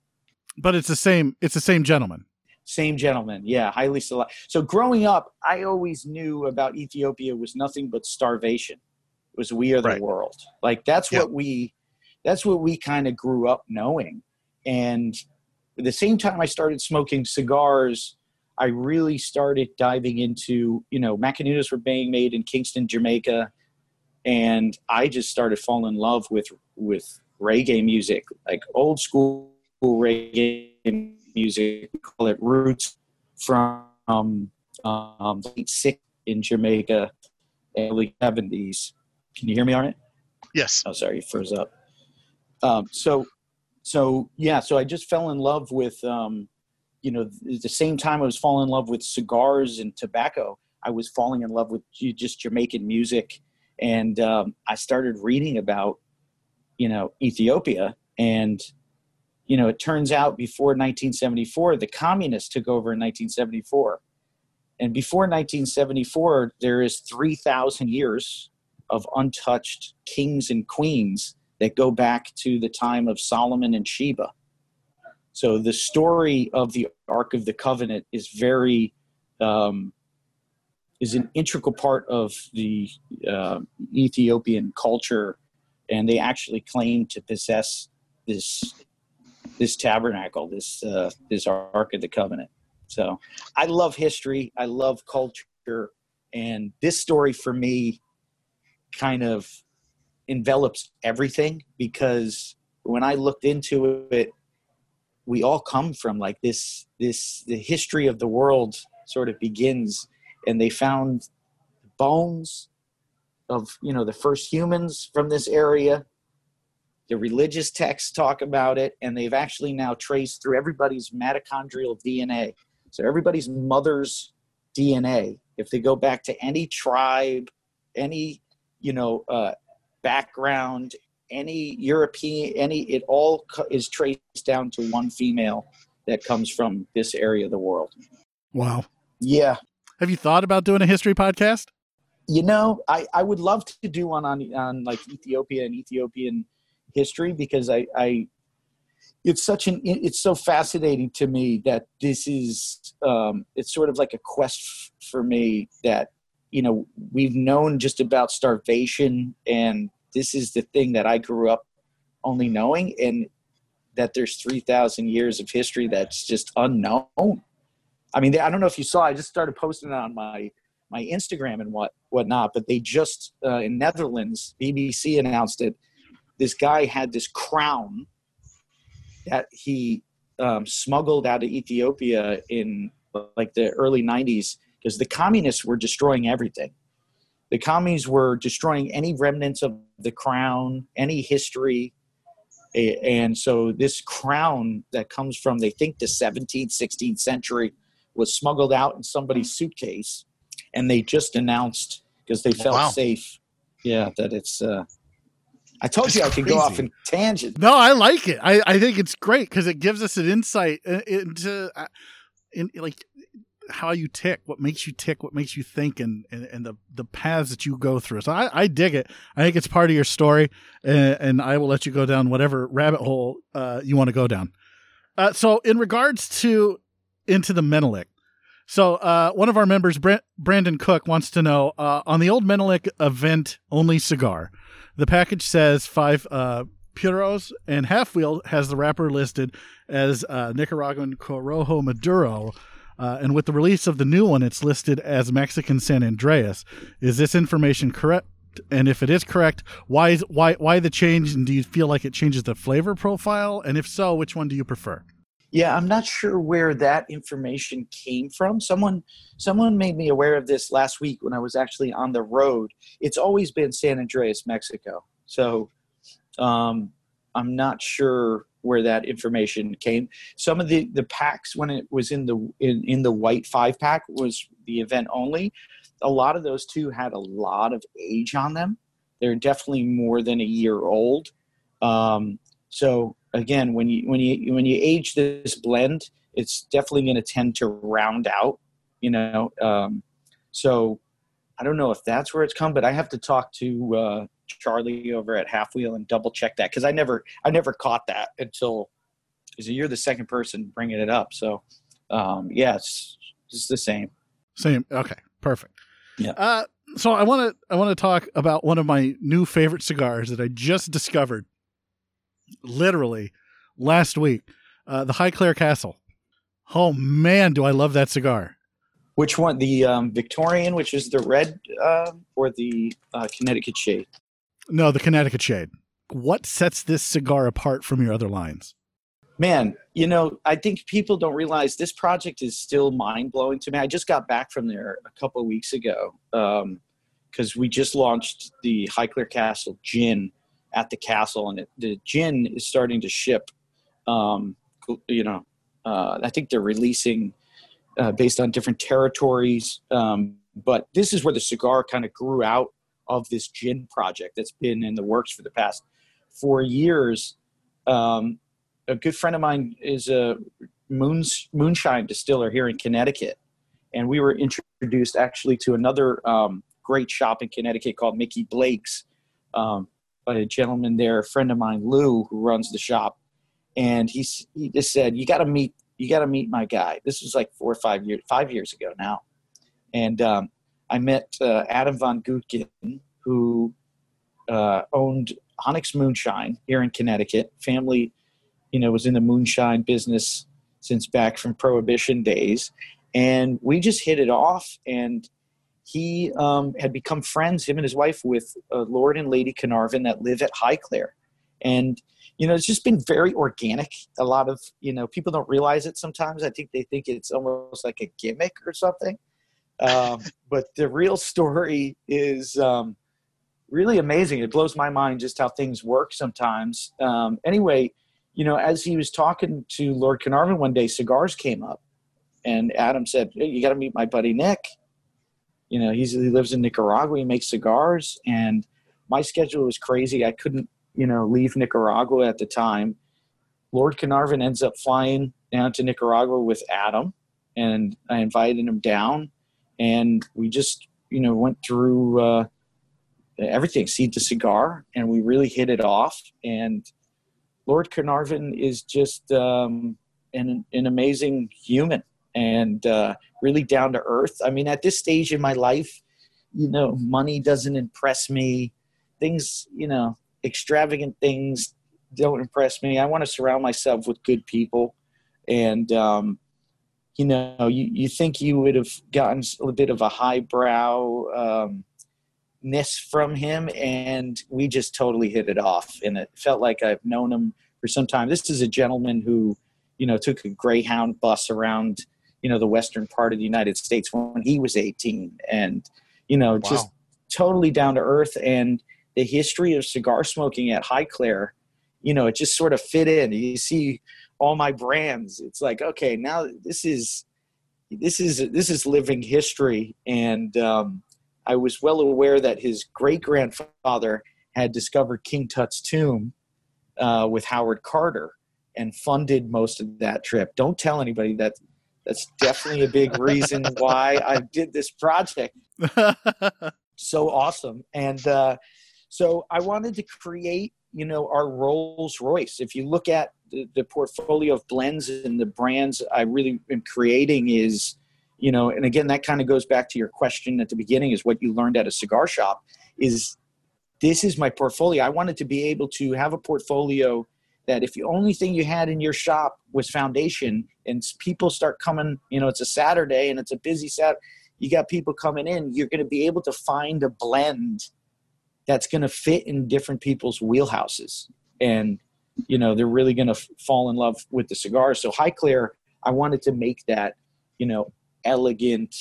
but it's the same. It's the same gentleman. Same gentleman, yeah, Haile Selassie. So growing up, I always knew about Ethiopia was nothing but starvation. It was we are the right. world. Like that's yep. what we, that's what we kind of grew up knowing. And at the same time, I started smoking cigars. I really started diving into, you know, Macanudos were being made in Kingston, Jamaica, and I just started falling in love with with reggae music, like old school reggae music. We call it roots from um, um, late six in Jamaica, early seventies. Can you hear me all right? Yes. Oh, sorry, you froze up. Um, so, so yeah, so I just fell in love with, um, you know, at the same time I was falling in love with cigars and tobacco. I was falling in love with just Jamaican music, and um, I started reading about you know Ethiopia and you know it turns out before 1974 the communists took over in 1974 and before 1974 there is 3000 years of untouched kings and queens that go back to the time of Solomon and Sheba. So the story of the Ark of the Covenant is very um, is an integral part of the uh, Ethiopian culture. And they actually claim to possess this this tabernacle, this uh, this Ark of the Covenant. So I love history, I love culture, and this story for me kind of envelops everything because when I looked into it, we all come from like this this the history of the world sort of begins, and they found bones of you know the first humans from this area the religious texts talk about it and they've actually now traced through everybody's mitochondrial dna so everybody's mother's dna if they go back to any tribe any you know uh, background any european any it all is traced down to one female that comes from this area of the world. Wow. Yeah. Have you thought about doing a history podcast? You know, I, I would love to do one on on like Ethiopia and Ethiopian history because I, I it's such an it's so fascinating to me that this is um, it's sort of like a quest f- for me that you know we've known just about starvation and this is the thing that I grew up only knowing and that there's 3000 years of history that's just unknown. I mean, I don't know if you saw I just started posting it on my my Instagram and what whatnot. But they just uh, in Netherlands, BBC announced it. This guy had this crown that he um, smuggled out of Ethiopia in like the early '90s because the communists were destroying everything. The communists were destroying any remnants of the crown, any history, and so this crown that comes from they think the 17th 16th century was smuggled out in somebody's suitcase and they just announced because they felt wow. safe. Yeah, that it's. Uh, I told That's you I could go off in tangent. No, I like it. I, I think it's great because it gives us an insight uh, into uh, in like how you tick, what makes you tick, what makes you think, and and, and the the paths that you go through. So I, I dig it. I think it's part of your story, and, and I will let you go down whatever rabbit hole uh, you want to go down. Uh, so in regards to into the Menelik, so uh, one of our members, Brandon Cook, wants to know uh, on the old Menelik event only cigar, the package says five uh, puros and half wheel has the wrapper listed as uh, Nicaraguan Corojo Maduro. Uh, and with the release of the new one, it's listed as Mexican San Andrés. Is this information correct? And if it is correct, why is, why why the change? And do you feel like it changes the flavor profile? And if so, which one do you prefer? Yeah, I'm not sure where that information came from. Someone someone made me aware of this last week when I was actually on the road. It's always been San Andrés, Mexico. So um, I'm not sure where that information came. Some of the the packs when it was in the in, in the white five pack was the event only. A lot of those too had a lot of age on them. they're definitely more than a year old. Um, so again, when you when you when you age this blend, it's definitely going to tend to round out. You know, um, so I don't know if that's where it's come, but I have to talk to uh, Charlie over at Half Wheel and double check that because I never I never caught that until because you're the second person bringing it up. So um, yeah, it's, it's the same. Same. Okay. Perfect. Yeah. Uh, so I want to I want to talk about one of my new favorite cigars that I just discovered, literally last week. Uh, the Highclere Castle. Oh man, do I love that cigar! Which one? The um, Victorian, which is the red, uh, or the uh, Connecticut shade? No, the Connecticut shade. What sets this cigar apart from your other lines? Man, you know, I think people don't realize this project is still mind blowing to me. I just got back from there a couple of weeks ago because um, we just launched the Highclere Castle gin at the castle, and it, the gin is starting to ship. Um, you know, uh, I think they're releasing uh, based on different territories, um, but this is where the cigar kind of grew out of this gin project that's been in the works for the past four years. Um, a good friend of mine is a moons, moonshine distiller here in Connecticut, and we were introduced actually to another um, great shop in Connecticut called Mickey Blake's um, by a gentleman there, a friend of mine, Lou, who runs the shop, and he he just said, "You got to meet you got to meet my guy." This was like four or five years five years ago now, and um, I met uh, Adam von Gootkin, who uh, owned Onyx Moonshine here in Connecticut. Family you know, was in the moonshine business since back from prohibition days. And we just hit it off. And he um, had become friends, him and his wife, with uh, Lord and Lady Carnarvon that live at Highclere. And, you know, it's just been very organic. A lot of, you know, people don't realize it sometimes. I think they think it's almost like a gimmick or something. Um, but the real story is um, really amazing. It blows my mind just how things work sometimes. Um, anyway, you know, as he was talking to Lord Carnarvon one day, cigars came up, and Adam said, hey, "You got to meet my buddy Nick. You know, he's, he lives in Nicaragua. He makes cigars, and my schedule was crazy. I couldn't, you know, leave Nicaragua at the time. Lord Carnarvon ends up flying down to Nicaragua with Adam, and I invited him down, and we just, you know, went through." Uh, everything seed to cigar and we really hit it off and Lord Carnarvon is just um, an, an amazing human and uh, really down to earth. I mean, at this stage in my life, you know, money doesn't impress me. Things, you know, extravagant things don't impress me. I want to surround myself with good people. And, um, you know, you, you think you would have gotten a bit of a highbrow um, ness from him, and we just totally hit it off. And it felt like I've known him for some time. This is a gentleman who, you know, took a Greyhound bus around, you know, the western part of the United States when he was 18, and you know, wow. just totally down to earth. And the history of cigar smoking at Highclere, you know, it just sort of fit in. You see all my brands. It's like, okay, now this is this is this is living history and um, I was well aware that his great grandfather had discovered King Tut's tomb uh, with Howard Carter and funded most of that trip. Don't tell anybody that. That's definitely a big reason why I did this project. so awesome, and uh, so I wanted to create, you know, our Rolls Royce. If you look at the, the portfolio of blends and the brands I really am creating is you know and again that kind of goes back to your question at the beginning is what you learned at a cigar shop is this is my portfolio i wanted to be able to have a portfolio that if the only thing you had in your shop was foundation and people start coming you know it's a saturday and it's a busy Saturday, you got people coming in you're going to be able to find a blend that's going to fit in different people's wheelhouses and you know they're really going to f- fall in love with the cigars so Highclere i wanted to make that you know elegant,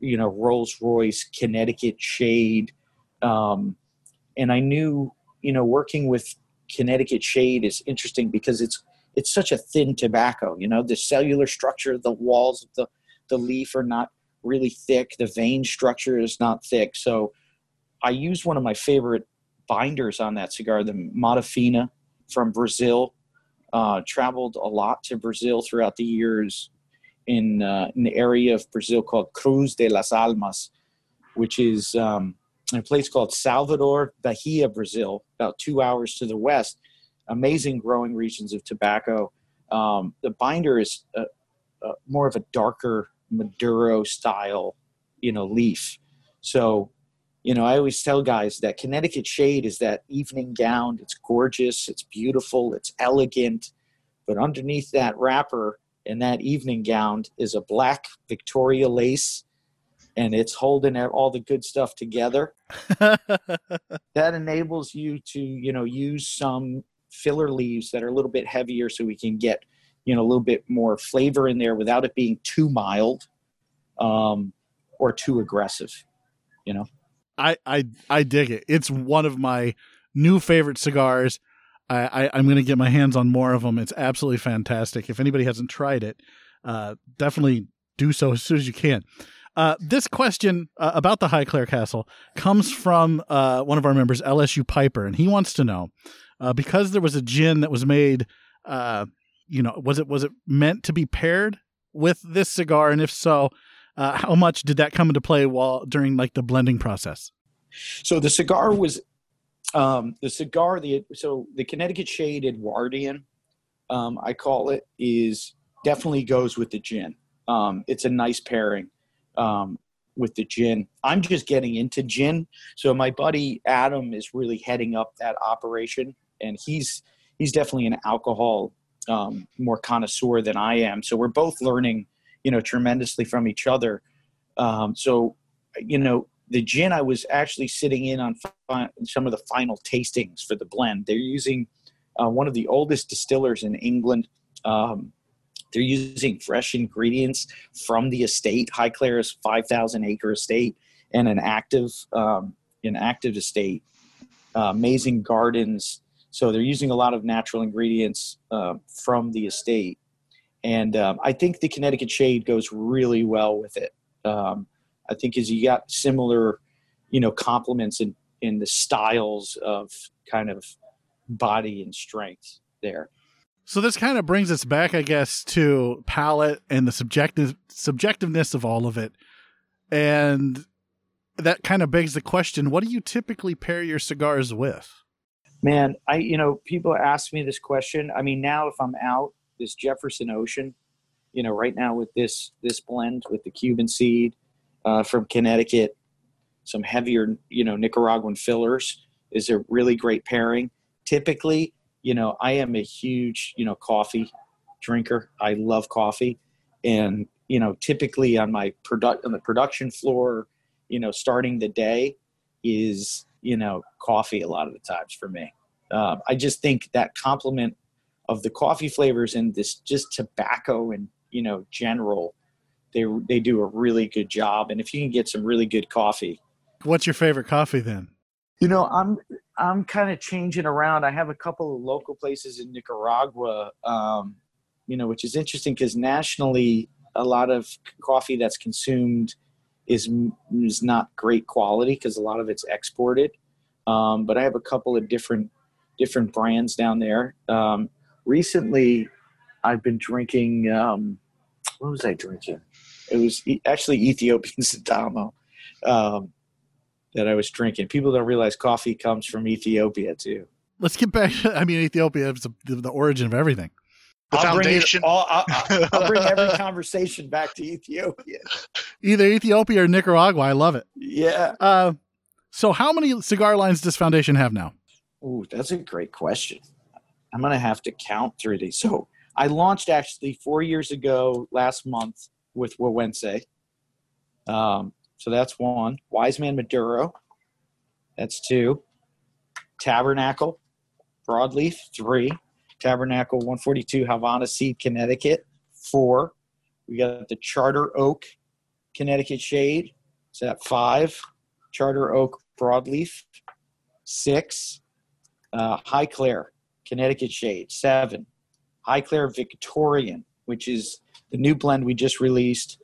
you know, Rolls Royce Connecticut shade. Um, and I knew, you know, working with Connecticut shade is interesting because it's it's such a thin tobacco. You know, the cellular structure, the walls of the the leaf are not really thick. The vein structure is not thick. So I use one of my favorite binders on that cigar, the Matafina from Brazil. Uh, traveled a lot to Brazil throughout the years in, uh, an area of Brazil called Cruz de las Almas, which is um, a place called Salvador Bahia, Brazil, about two hours to the west. Amazing growing regions of tobacco. Um, the binder is a, a more of a darker Maduro style, you know, leaf. So you know, I always tell guys that Connecticut shade is that evening gown. It's gorgeous, it's beautiful, it's elegant, but underneath that wrapper and that evening gown is a black Victoria lace, and it's holding all the good stuff together. that enables you to, you know, use some filler leaves that are a little bit heavier, so we can get, you know, a little bit more flavor in there without it being too mild um, or too aggressive. You know. I I I dig it. It's one of my new favorite cigars. I, I am going to get my hands on more of them. It's absolutely fantastic. If anybody hasn't tried it, uh, definitely do so as soon as you can. Uh, this question uh, about the Highclere Castle comes from uh, one of our members, LSU Piper, and he wants to know uh, because there was a gin that was made. Uh, you know, was it was it meant to be paired with this cigar, and if so, how much did that come into play while during like the blending process? So the cigar was um, the cigar. The so the Connecticut Shade Edwardian, um, I call it, is definitely goes with the gin. Um, it's a nice pairing um, with the gin. I'm just getting into gin, so my buddy Adam is really heading up that operation, and he's he's definitely an alcohol um, more connoisseur than I am. So we're both learning you know tremendously from each other. Um, so you know the gin I was actually sitting in on fi- some of the final tastings for the blend. They're using uh, one of the oldest distillers in England. Um, they're using fresh ingredients from the estate. Highclere's 5,000 acre estate and an active, um, an active estate. Uh, amazing gardens. So they're using a lot of natural ingredients uh, from the estate and um, I think the Connecticut Shade goes really well with it. Um, I think as you got similar, you know, complements in in the styles of kind of body and strength there. So this kind of brings us back, I guess, to palate and the subjective subjectiveness of all of it, and that kind of begs the question: What do you typically pair your cigars with? Man, I you know people ask me this question. I mean, now if I'm out this Jefferson Ocean, you know, right now with this this blend with the Cuban seed uh, from Connecticut, some heavier, you know, Nicaraguan fillers is a really great pairing. Typically, you know, I am a huge, you know, coffee drinker. I love coffee, and you know, typically on my product on the production floor, you know, starting the day is you know coffee a lot of the times for me. Uh, I just think that complement of the coffee flavors and this just tobacco and you know general they they do a really good job and if you can get some really good coffee what's your favorite coffee then you know i'm i'm kind of changing around i have a couple of local places in nicaragua um, you know which is interesting because nationally a lot of coffee that's consumed is is not great quality because a lot of it's exported um, but i have a couple of different different brands down there um, recently I've been drinking. Um, what was I drinking? It was e- actually Ethiopian Sidamo um, that I was drinking. People don't realize coffee comes from Ethiopia too. Let's get back. I mean, Ethiopia is the, the origin of everything. The I'll foundation. Bring all, I'll, I'll, bring every conversation back to Ethiopia. Either Ethiopia or Nicaragua. I love it. Yeah. Uh, so, how many cigar lines does Foundation have now? Ooh, that's a great question. I'm going to have to count through these. So I launched actually four years ago last month with Güegüense. Um, so that's one. Wise Man Maduro. That's two. Tabernacle, Broadleaf, three. Tabernacle 142 Havana Seed, Connecticut, four. We got the Charter Oak, Connecticut Shade. Is that five? Charter Oak Broadleaf, six. Uh, Highclere, Connecticut Shade, seven. Highclere Victorian, which is the new blend we just released.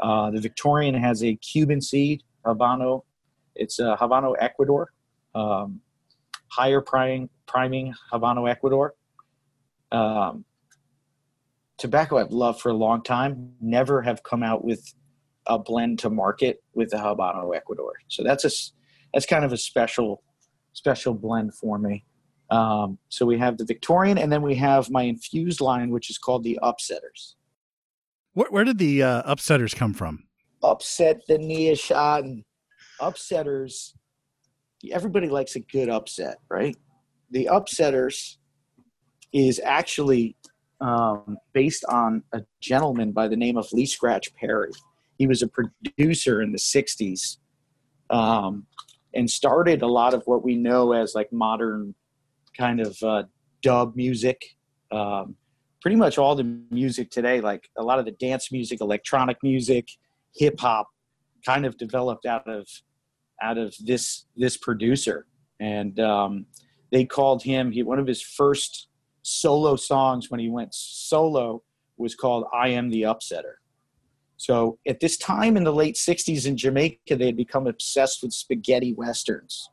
Uh, the Victorian has a Cuban seed, Habano. It's a Habano Ecuador. Um, higher priming, priming Habano Ecuador. Um, tobacco I've loved for a long time. Never have come out with a blend to market with the Habano Ecuador. So that's a that's kind of a special special blend for me. Um, so we have the Victorian, and then we have my infused line, which is called the Upsetters. Where, where did the uh, Upsetters come from? Upset the Neoschaden. Upsetters. Everybody likes a good upset, right? The Upsetters is actually um, based on a gentleman by the name of Lee Scratch Perry. He was a producer in the 60s um, and started a lot of what we know as like modern kind of uh, dub music. Um, pretty much all the music today, like a lot of the dance music, electronic music, hip hop, kind of developed out of out of this this producer. And um, they called him. He one of his first solo songs when he went solo was called "I Am the Upsetter." So at this time in the late '60s in Jamaica, they had become obsessed with spaghetti westerns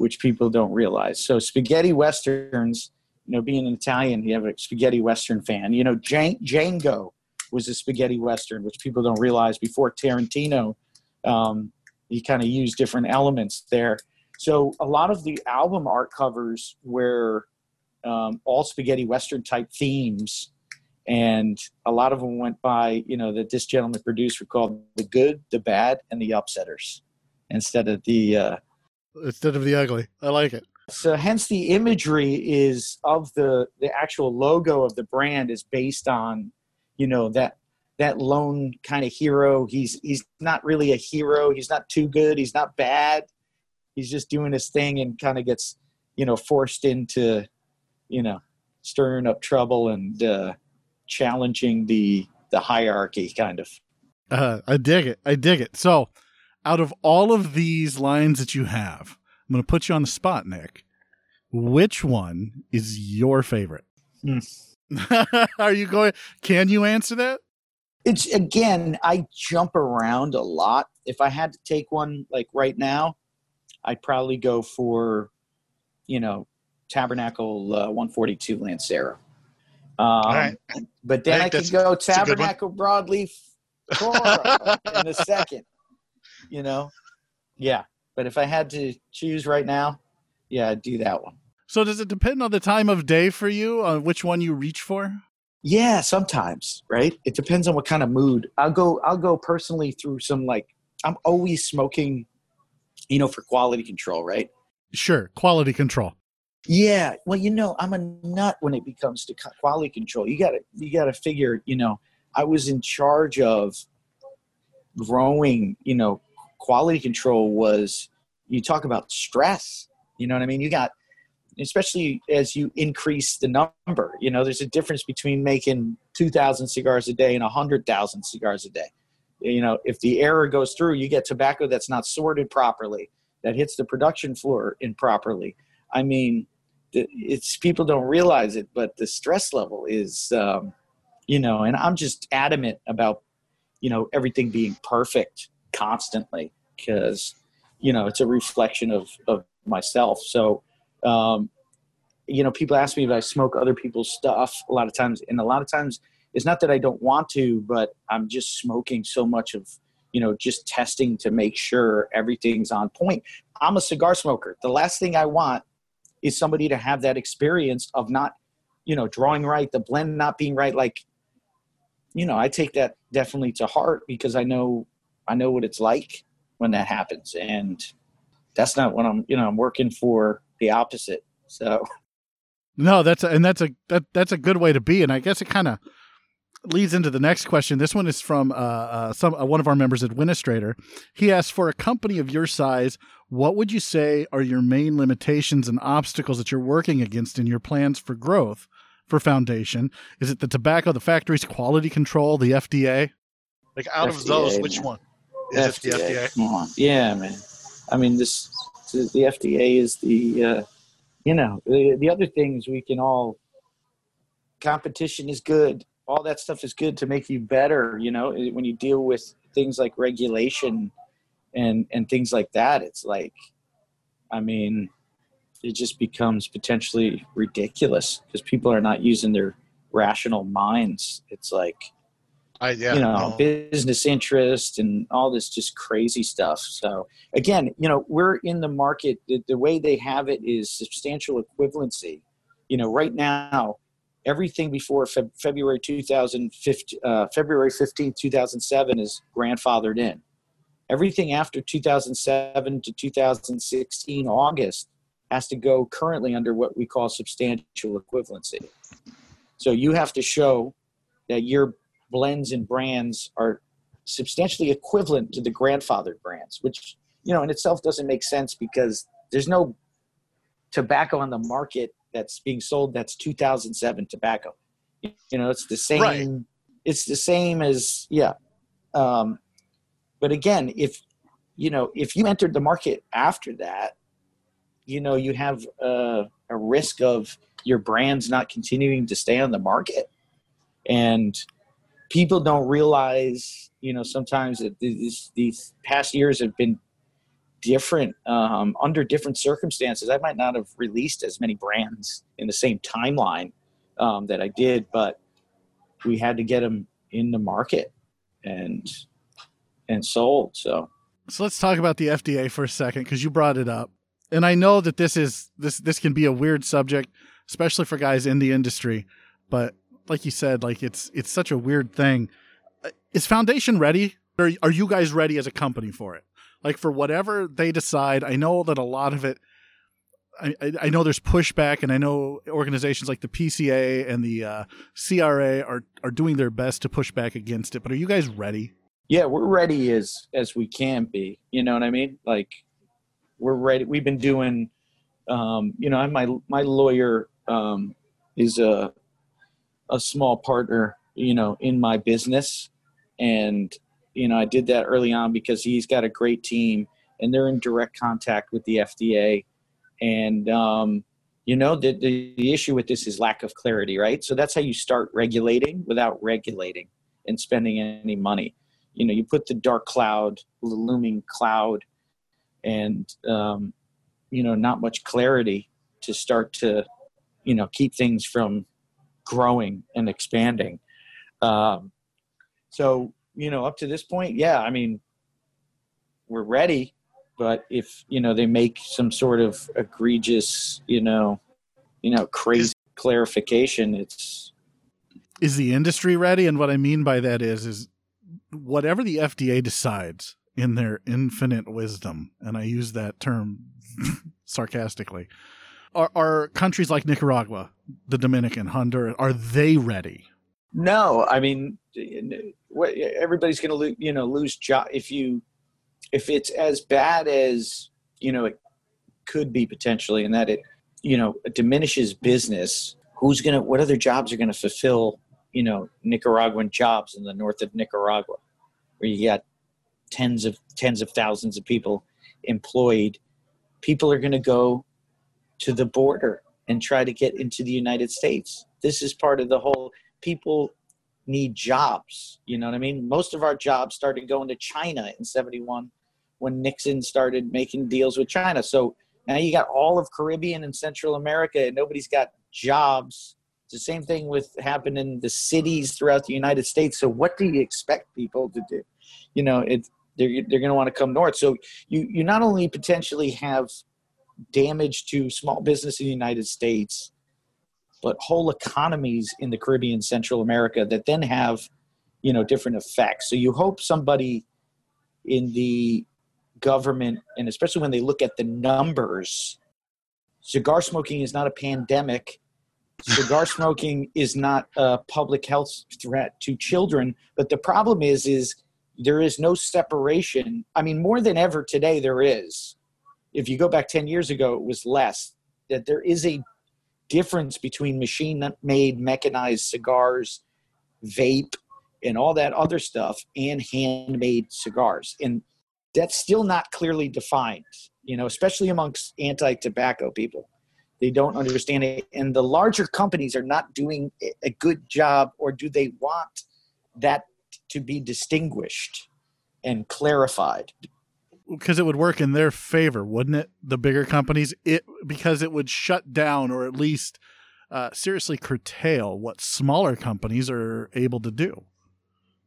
which people don't realize. So spaghetti westerns, you know, being an Italian, you have a spaghetti western fan. You know, Django was a spaghetti western, which people don't realize. Before Tarantino, um, he kind of used different elements there. So a lot of the album art covers were um, all spaghetti western type themes, and a lot of them went by you know that this gentleman produced were called the good, the bad, and the upsetters instead of the uh, instead of the ugly. I like it. So hence the imagery is of the the actual logo of the brand is based on, you know, that that lone kind of hero. He's he's not really a hero. He's not too good. He's not bad. He's just doing his thing and kind of gets, you know, forced into, you know, stirring up trouble and uh, challenging the the hierarchy, kind of. Uh, I dig it. I dig it. So out of all of these lines that you have, I'm going to put you on the spot, Nick. Which one is your favorite? Mm. Are you going? Can you answer that? It's again, I jump around a lot. If I had to take one like right now, I'd probably go for, you know, Tabernacle uh, 142 Lancero. Um, But then I, I could go Tabernacle Broadleaf in a second you know? Yeah. But if I had to choose right now, yeah, I'd do that one. So does it depend on the time of day for you on which one you reach for? Yeah, sometimes, right? It depends on what kind of mood. I'll go I'll go personally through some like I'm always smoking, you know, for quality control, right? Sure, quality control. Yeah, well, you know, I'm a nut when it becomes to quality control. You got to you got to figure, you know, I was in charge of growing, you know, quality control was you talk about stress. You know what I mean? You got, especially as you increase the number, you know, there's a difference between making 2,000 cigars a day and 100,000 cigars a day. You know, if the error goes through, you get tobacco that's not sorted properly, that hits the production floor improperly. I mean, it's people don't realize it, but the stress level is, um, you know, and I'm just adamant about, you know, everything being perfect constantly because you know it's a reflection of of myself. So um you know people ask me if i smoke other people's stuff a lot of times and a lot of times it's not that i don't want to but i'm just smoking so much of you know just testing to make sure everything's on point. I'm a cigar smoker. The last thing i want is somebody to have that experience of not you know drawing right the blend not being right. Like you know i take that definitely to heart because i know I know what it's like when that happens, and that's not what I'm. You know, I'm working for the opposite. So. No, that's a, and that's a that that's a good way to be, and I guess it kind of leads into the next question. This one is from uh, uh, some uh, one of our members, administrator. He asks for a company of your size. What would you say are your main limitations and obstacles that you're working against in your plans for growth for Foundation? Is it the tobacco, the factories, quality control, the FDA? Like out FDA, of those, which man. one? FDA. the FDA? Come on. Yeah, man. I mean, this the FDA is the uh, you know the, the other things we can all competition is good. All that stuff is good to make you better. You know, when you deal with things like regulation and and things like that, it's like, I mean, it just becomes potentially ridiculous because people are not using their rational minds. It's like, I, yeah, you know, no. business interest and all this just crazy stuff. So again, you know, we're in the market. The, the way they have it is substantial equivalency. You know, right now, everything before Fe- February 2015, uh, February 15, 2007 is grandfathered in. Everything after 2007 to 2016 August has to go currently under what we call substantial equivalency. So you have to show that your blends and brands are substantially equivalent to the grandfathered brands, which you know in itself doesn't make sense because there's no tobacco on the market that's being sold that's 2007 tobacco. You know, it's the same. Right. It's the same as yeah. Um, but again, if you know if you entered the market after that, you know you have a, a risk of your brand's not continuing to stay on the market, and people don't realize you know sometimes that these, these past years have been different um, under different circumstances. I might not have released as many brands in the same timeline um, that I did, but we had to get them in the market and and sold. So, so let's talk about the FDA for a second because you brought it up, and I know that this is this this can be a weird subject, especially for guys in the industry. But like you said, like it's it's such a weird thing. Uh, is Foundation ready? Or are you guys ready as a company for it? like for whatever they decide. I know that a lot of it. I, I know there's pushback, and I know organizations like the PCA and the uh, CRA are are doing their best to push back against it. But are you guys ready? Yeah, we're ready as as we can be. You know what I mean? Like we're ready. We've been doing. Um, you know, my my lawyer um, is a a small partner. You know, in my business, and you know, I did that early on because he's got a great team and they're in direct contact with the FDA. And, um, you know, the, the, the issue with this is lack of clarity, right? So that's how you start regulating without regulating and spending any money. You know, you put the dark cloud, the looming cloud, and, um, you know, not much clarity to start to, you know, keep things from growing and expanding. Um, so you know, up to this point, yeah, I mean, we're ready. But if you know they make some sort of egregious, you know, you know, crazy is, clarification, it's is the industry ready? And what I mean by that is, is whatever the FDA decides in their infinite wisdom, and I use that term sarcastically, are, are countries like Nicaragua, the Dominican, Honduras, are they ready? No, I mean, everybody's going to lose, you know, lose job if you if it's as bad as you know it could be potentially, and that it you know it diminishes business. Who's going to? What other jobs are going to fulfill? You know, Nicaraguan jobs in the north of Nicaragua, where you got tens of tens of thousands of people employed. People are going to go to the border and try to get into the United States. This is part of the whole people need jobs. You know what I mean? Most of our jobs started going to China in 71 when Nixon started making deals with China. So now you got all of Caribbean and Central America and nobody's got jobs. It's the same thing with happened in the cities throughout the United States. So what do you expect people to do? You know, it's they're, they're going to want to come north. So you, you not only potentially have damage to small business in the United States, but whole economies in the Caribbean, Central America that then have, you know, different effects. So you hope somebody in the government, and especially when they look at the numbers, cigar smoking is not a pandemic. Cigar smoking is not a public health threat to children. But the problem is, is there is no separation. I mean, more than ever today, there is. If you go back 10 years ago, it was less. That there is a difference between machine made mechanized cigars, vape, and all that other stuff and handmade cigars. And that's still not clearly defined, you know, especially amongst anti tobacco people. They don't understand it. And the larger companies are not doing a good job, or do they want that to be distinguished and clarified? Because it would work in their favor, wouldn't it? The bigger companies, it because it would shut down or at least uh, seriously curtail what smaller companies are able to do.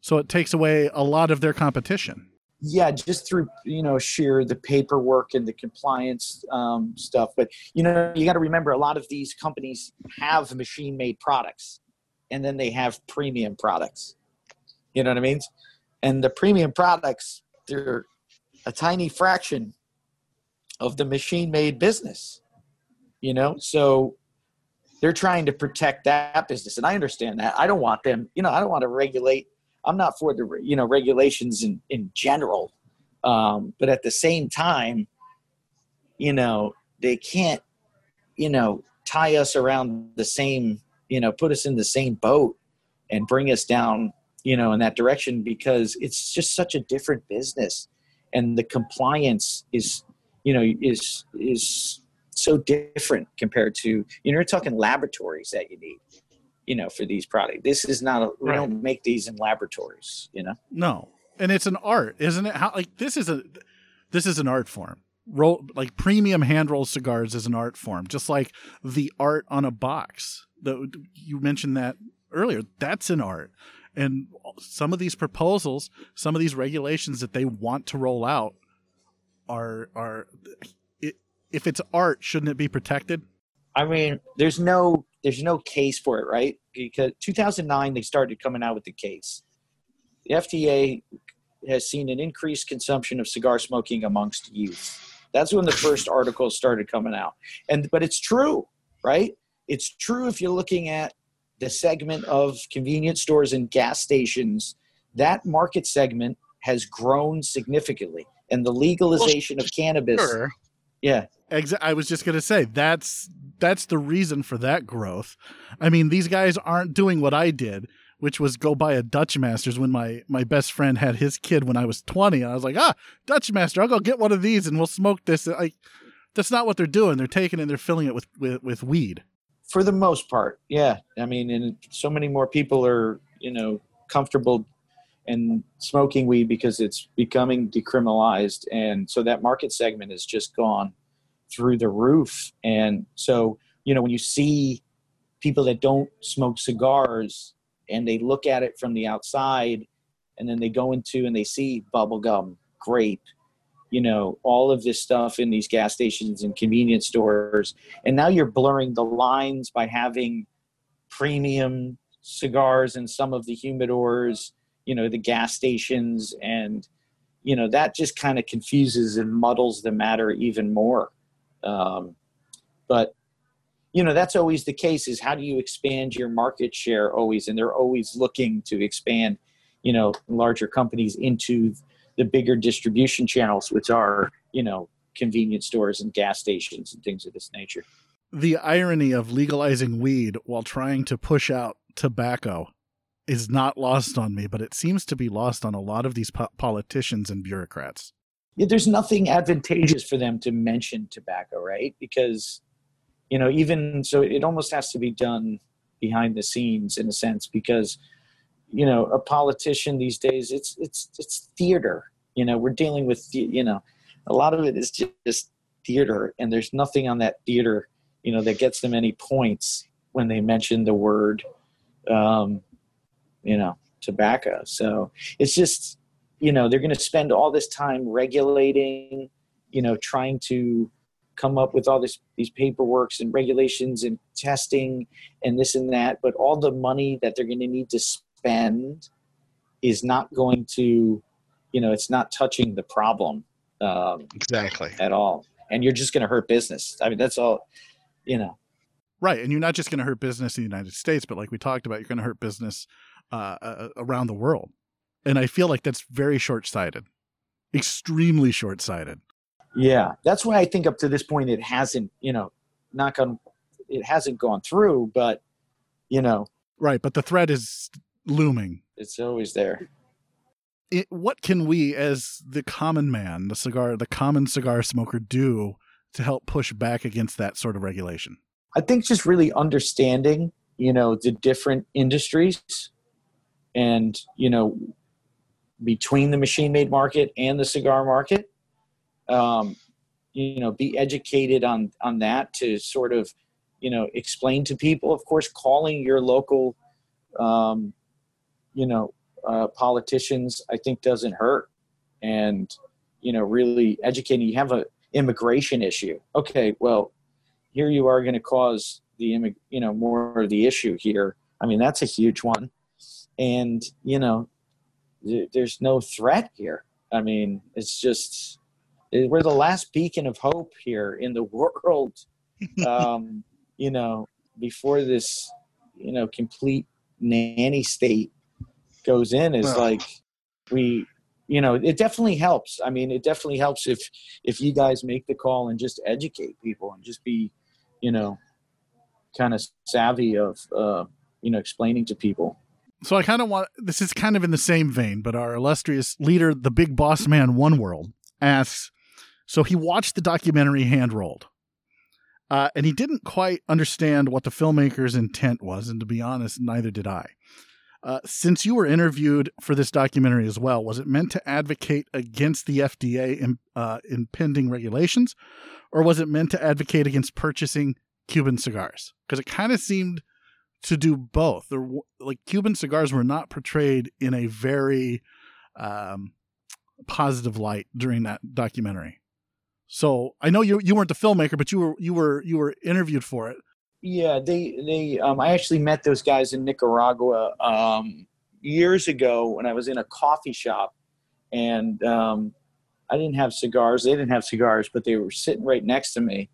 So it takes away a lot of their competition. Yeah, just through you know sheer the paperwork and the compliance um, stuff. But you know you got to remember a lot of these companies have machine made products, and then they have premium products. You know what I mean? And the premium products, they're a tiny fraction of the machine made business. You know, so they're trying to protect that business and i understand that i don't want them you know i don't want to regulate i'm not for the you know regulations in in general um, but at the same time you know they can't you know tie us around the same you know put us in the same boat and bring us down you know in that direction because it's just such a different business and the compliance is you know is is so different compared to you know you're talking laboratories that you need you know for these products this is not a, we right. don't make these in laboratories you know? No and it's an art isn't it? How like this is a this is an art form. Roll like premium hand rolled cigars is an art form just like the art on a box. That you mentioned that earlier that's an art and some of these proposals some of these regulations that they want to roll out are are if it's art, shouldn't it be protected? I mean, there's no there's no case for it, right? Because 2009 they started coming out with the case. The FDA has seen an increased consumption of cigar smoking amongst youth. That's when the first articles started coming out. And but it's true, right? It's true if you're looking at the segment of convenience stores and gas stations, that market segment has grown significantly. And the legalization well, of cannabis sure. Yeah. Exa- I was just going to say that's that's the reason for that growth. I mean, these guys aren't doing what I did, which was go buy a Dutch Masters when my my best friend had his kid when I was 20 and I was like, "Ah, Dutch Master, I'll go get one of these and we'll smoke this." Like that's not what they're doing. They're taking and they're filling it with with, with weed. For the most part. Yeah. I mean, and so many more people are, you know, comfortable and smoking weed because it's becoming decriminalized and so that market segment has just gone through the roof and so you know when you see people that don't smoke cigars and they look at it from the outside and then they go into and they see bubblegum grape you know all of this stuff in these gas stations and convenience stores and now you're blurring the lines by having premium cigars in some of the humidors you know the gas stations and you know that just kind of confuses and muddles the matter even more. Um, but you know that's always the case is how do you expand your market share always? And they're always looking to expand you know larger companies into the bigger distribution channels which are you know convenience stores and gas stations and things of this nature the irony of legalizing weed while trying to push out tobacco is not lost on me, but it seems to be lost on a lot of these po- politicians and bureaucrats. Yeah, there's nothing advantageous for them to mention tobacco, right? Because, you know, even so, it almost has to be done behind the scenes in a sense because, you know, a politician these days, it's it's it's theater. You know, we're dealing with you know, a lot of it is just theater, and there's nothing on that theater, you know, that gets them any points when they mention the word um, you know, tobacco. So it's just, you know, they're going to spend all this time regulating, you know, trying to come up with all this these paperworks and regulations and testing and this and that, but all the money that they're going to need to spend is not going to, you know, it's not touching the problem um, exactly at all, and you're just going to hurt business. I mean, that's all, you know. Right, and you're not just going to hurt business in the United States, but like we talked about, you're going to hurt business uh, uh, around the world. And I feel like that's very short sighted, extremely short sighted. Yeah, that's why I think up to this point it hasn't, you know, not gone, it hasn't gone through, but you know, right. But the threat is looming. It's always there. It, what can we, as the common man, the cigar, the common cigar smoker, do to help push back against that sort of regulation? I think just really understanding, you know, the different industries and you know between the machine made market and the cigar market um, you know be educated on on that to sort of you know explain to people of course calling your local um, you know uh, politicians i think doesn't hurt. And you know really educating you have a immigration issue. Okay well here you are going to cause the you know more of the issue here. I mean that's a huge one. And you know there's no threat here. I mean it's just we're the last beacon of hope here in the world. Um, you know, before this, you know, complete nanny state goes in, is like we, you know, it definitely helps. I mean, it definitely helps if if you guys make the call and just educate people and just be, you know, kind of savvy of, uh, you know, explaining to people. So I kind of want this is kind of in the same vein, but our illustrious leader, the big boss man, One World, asks so he watched the documentary hand rolled. Uh, and he didn't quite understand what the filmmaker's intent was. And to be honest, neither did I. Uh, since you were interviewed for this documentary as well, was it meant to advocate against the FDA in, uh, impending regulations, or was it meant to advocate against purchasing Cuban cigars? Because it kind of seemed to do both. There, like Cuban cigars were not portrayed in a very um, positive light during that documentary. So I know you you weren't the filmmaker, but you were you were you were interviewed for it. Yeah, they they um, I actually met those guys in Nicaragua um, years ago when I was in a coffee shop, and um, I didn't have cigars. They didn't have cigars, but they were sitting right next to me.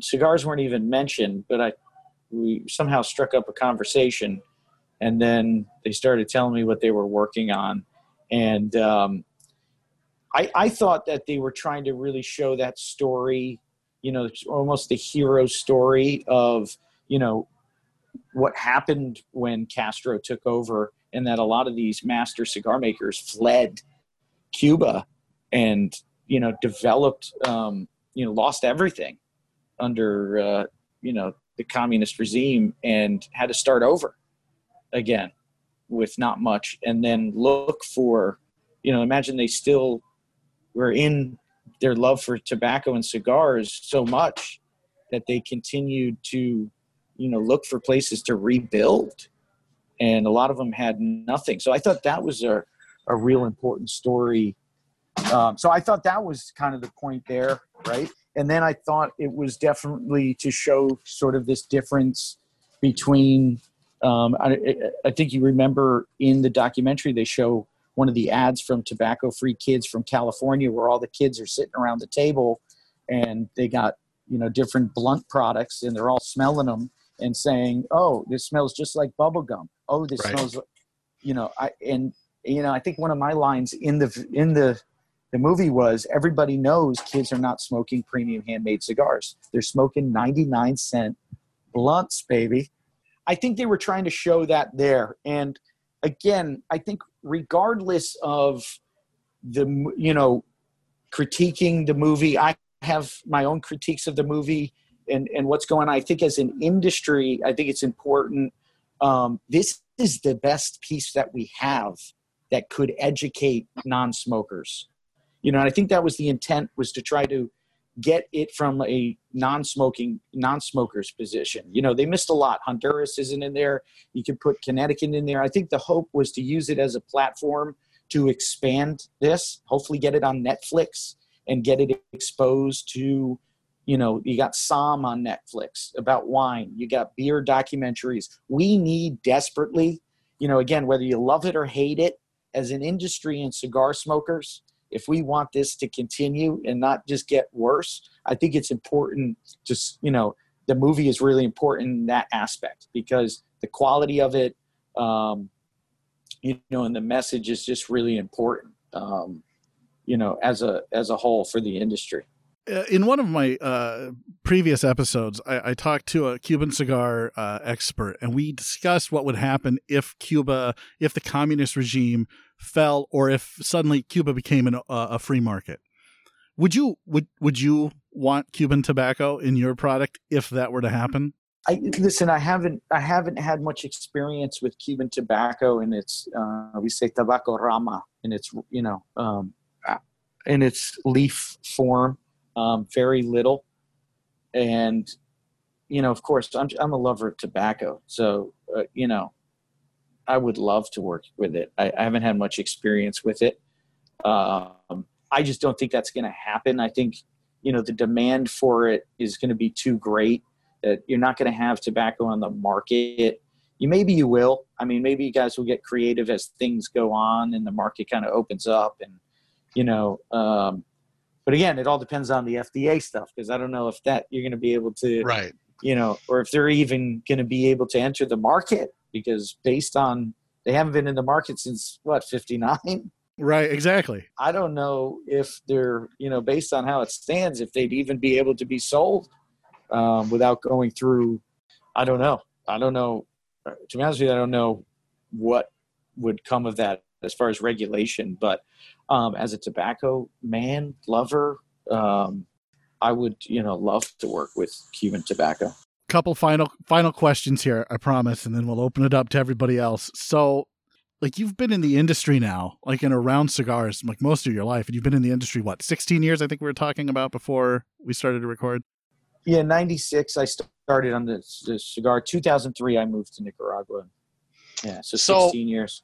Cigars weren't even mentioned, but I we somehow struck up a conversation, and then they started telling me what they were working on, and um, I, I thought that they were trying to really show that story, you know, almost the hero story of, you know, what happened when Castro took over, and that a lot of these master cigar makers fled Cuba and, you know, developed, um, you know, lost everything under, uh, you know, the communist regime and had to start over again with not much and then look for, you know, imagine they still were in their love for tobacco and cigars so much that they continued to you know look for places to rebuild and a lot of them had nothing. So i thought that was a, a real important story. Um, so i thought that was kind of the point there right? And then i thought it was definitely to show sort of this difference between um, I, I think you remember in the documentary they show one of the ads from Tobacco Free Kids from California, where all the kids are sitting around the table and they got you know different blunt products and they're all smelling them and saying, "Oh, this smells just like bubble gum. Oh, this right. smells," you know. I and you know I think one of my lines in the in the the movie was everybody knows kids are not smoking premium handmade cigars. They're smoking 99 cent blunts, baby. I think they were trying to show that there. And again, I think regardless of the you know critiquing the movie, I have my own critiques of the movie and and what's going on. I think as an industry, I think it's important. Um, this is the best piece that we have that could educate non-smokers. You know, and I think that was the intent was to try to get it from a non-smoking non-smokers position you know they missed a lot honduras isn't in there you could put connecticut in there i think the hope was to use it as a platform to expand this hopefully get it on netflix and get it exposed to you know you got Somm on netflix about wine you got beer documentaries we need desperately you know again whether you love it or hate it as an industry and cigar smokers if we want this to continue and not just get worse, I think it's important to, you know, the movie is really important in that aspect because the quality of it, um, you know, and the message is just really important, um, you know, as a, as a whole for the industry. Uh, in one of my uh, previous episodes, I, I, talked to a Cuban cigar uh, expert, and we discussed what would happen if Cuba, if the communist regime fell or if suddenly Cuba became an, uh, a free market. Would you would would you want Cuban tobacco in your product if that were to happen? I, listen, I haven't I haven't had much experience with Cuban tobacco, and it's uh, we say tabaco rama, and it's you know um, in its leaf form, um, very little, and you know, of course, I'm I'm a lover of tobacco, so uh, you know, I would love to work with it. I, I haven't had much experience with it. Um, I just don't think that's going to happen. I think you know the demand for it is going to be too great that you're not going to have tobacco on the market. You maybe you will. I mean, maybe you guys will get creative as things go on and the market kind of opens up, and you know. Um, but again, it all depends on the FDA stuff because I don't know if that you're going to be able to, right? You know, or if they're even going to be able to enter the market because based on they haven't been in the market since what 59 Right, exactly. I don't know if they're, you know, based on how it stands, if they'd even be able to be sold um, without going through. I don't know. I don't know. Uh, to be honest with you, I don't know what would come of that as far as regulation. But um, as a tobacco man, lover, um, I would, you know, love to work with Cuban tobacco. Couple final final questions here, I promise, and then we'll open it up to everybody else. So, like you've been in the industry now, like in around cigars, like most of your life, and you've been in the industry what, sixteen years? I think we were talking about before we started to record. Yeah, ninety six. I started on the, the cigar. Two thousand three, I moved to Nicaragua. Yeah, so, so sixteen years.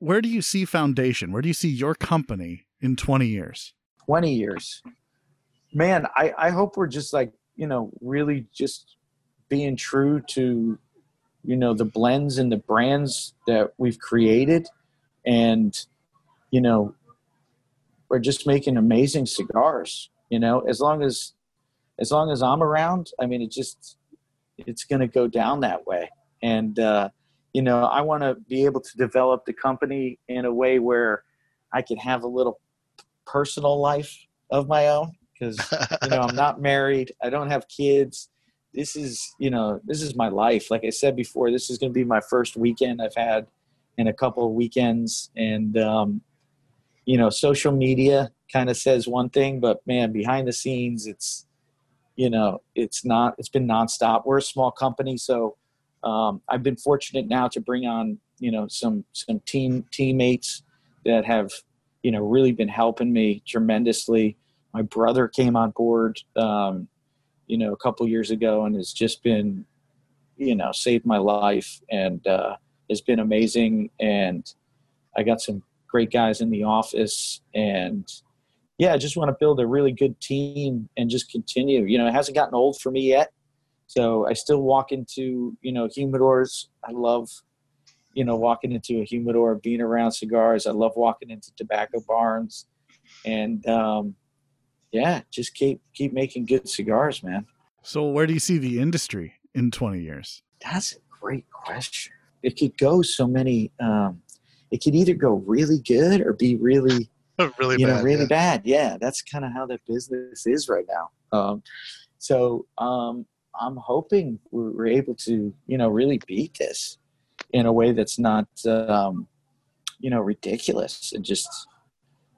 Where do you see Foundation? Where do you see your company in twenty years? Twenty years, man. I I hope we're just like you know really just being true to you know the blends and the brands that we've created and you know we're just making amazing cigars you know as long as as long as i'm around i mean it just it's going to go down that way and uh you know i want to be able to develop the company in a way where i can have a little personal life of my own because you know i'm not married i don't have kids. This is you know this is my life. Like i said before this is going to be my first weekend i've had in a couple of weekends and um, you know social media kind of says one thing but man behind the scenes it's you know it's not it's been nonstop. We're a small company so um, i've been fortunate now to bring on you know some some team teammates that have you know really been helping me tremendously my brother came on board um, you know, a couple years ago and has just been, you know, saved my life and uh, has been amazing. And I got some great guys in the office and yeah, I just want to build a really good team and just continue. You know, it hasn't gotten old for me yet. So I still walk into, you know, humidors. I love, you know, walking into a humidor, being around cigars. I love walking into tobacco barns. And um, yeah, just keep keep making good cigars, man. So where do you see the industry in 20 years? That's a great question. It could go so many um it could either go really good or be really really you bad, know really yeah. bad. Yeah, that's kind of how the business is right now. Um so um I'm hoping we're able to, you know, really beat this in a way that's not um you know ridiculous and just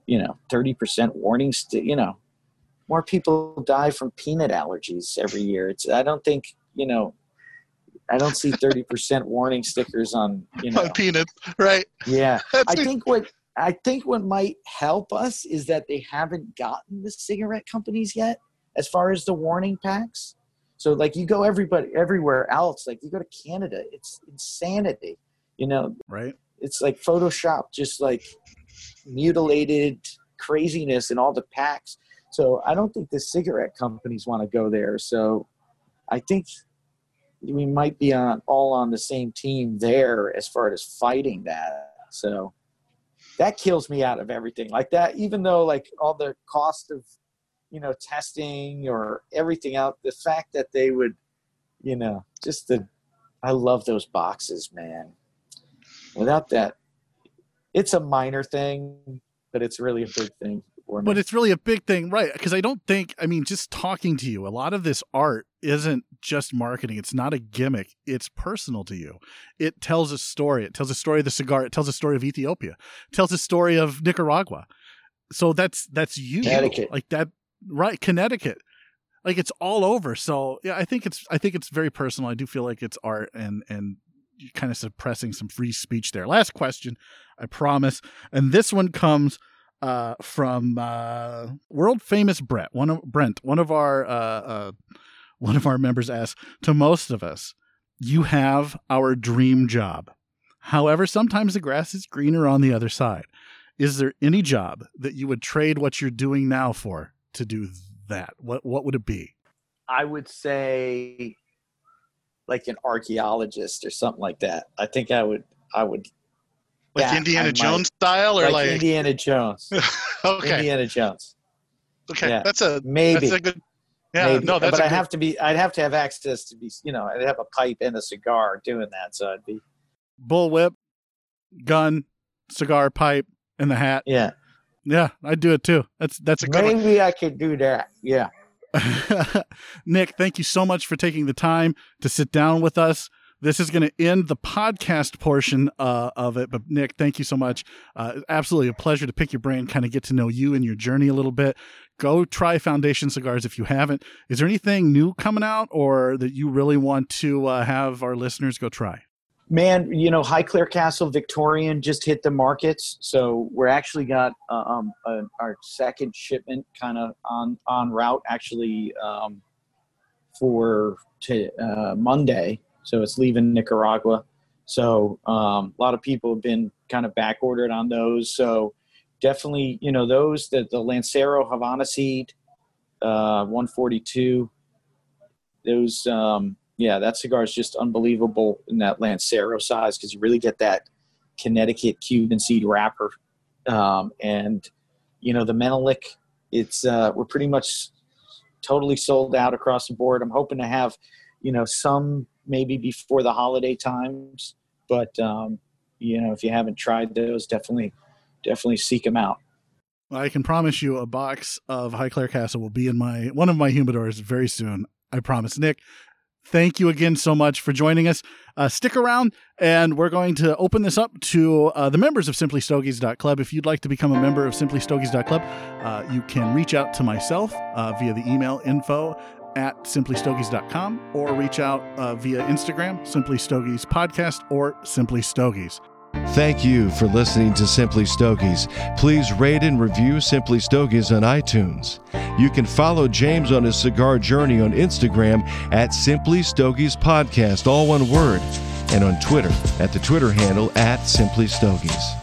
you know 30% warning st- you know more people die from peanut allergies every year. It's I don't think you know. I don't see thirty percent warning stickers on you know on peanuts, right? Yeah, I think what I think what might help us is that they haven't gotten the cigarette companies yet as far as the warning packs. So like you go everybody everywhere else, like you go to Canada, it's insanity. You know, right? It's like Photoshop, just like mutilated craziness in all the packs. So I don't think the cigarette companies want to go there. So I think we might be on all on the same team there as far as fighting that. So that kills me out of everything like that. Even though like all the cost of you know testing or everything out, the fact that they would, you know, just the I love those boxes, man. Without that, it's a minor thing, but it's really a big thing. But it's really a big thing, right? Because I don't think, I mean, just talking to you, a lot of this art isn't just marketing. It's not a gimmick. It's personal to you. It tells a story. It tells a story of the cigar. It tells a story of Ethiopia. It tells a story of Nicaragua. So that's that's you, Connecticut, like that, right? Connecticut, like it's all over. So yeah, I think it's I think it's very personal. I do feel like it's art and and kind of suppressing some free speech there. Last question, I promise, and this one comes uh, from uh, world famous Brett, one of Brent, one of our uh, uh, one of our members asked to most of us, "You have our dream job. However, sometimes the grass is greener on the other side. Is there any job that you would trade what you're doing now for to do that? What what would it be?" I would say like an archaeologist or something like that. I think I would I would like yeah, Indiana Jones style or like, like Indiana Jones. okay. Indiana Jones. Okay. Yeah. That's a maybe that's a good yeah, maybe. no, that's but I good... have to be I'd have to have access to be you know, I'd have a pipe and a cigar doing that. So I'd be bullwhip, gun, cigar pipe, and the hat. Yeah. Yeah, I'd do it too. That's that's a good maybe one. I could do that. Yeah. Nick, thank you so much for taking the time to sit down with us. This is going to end the podcast portion uh, of it. But Nick, thank you so much. Uh, absolutely a pleasure to pick your brain, kind of get to know you and your journey a little bit. Go try Foundation Cigars if you haven't. Is there anything new coming out or that you really want to uh, have our listeners go try? Man, you know, Highclere Castle Victorian just hit the markets, so we're actually got uh, um, a, our second shipment kind of on on route actually um, for uh, Monday. So it's leaving Nicaragua. So um, a lot of people have been kind of back ordered on those. So definitely, you know, those that the Lancero Havana seed, uh, 142. Those um, yeah, that cigar is just unbelievable in that Lancero size because you really get that Connecticut Cuban seed wrapper. Um, and, you know, the Menelik, it's, uh, we're pretty much totally sold out across the board. I'm hoping to have, you know, some maybe before the holiday times, but, um, you know, if you haven't tried those, definitely, definitely seek them out. I can promise you a box of High Highclere Castle will be in my one of my humidors very soon. I promise. Nick, thank you again so much for joining us. Uh, stick around, and we're going to open this up to uh, the members of SimplyStogies.club. If you'd like to become a member of SimplyStogies.club, uh, you can reach out to myself uh, via the email info at simplystogies.com or reach out uh, via Instagram, Simply Stogies Podcast or Simply Stogies. Thank you for listening to Simply Stogies. Please rate and review Simply Stogies on iTunes. You can follow James on his cigar journey on Instagram at Simply Stogies Podcast, all one word, and on Twitter at the Twitter handle at Simply Stogies.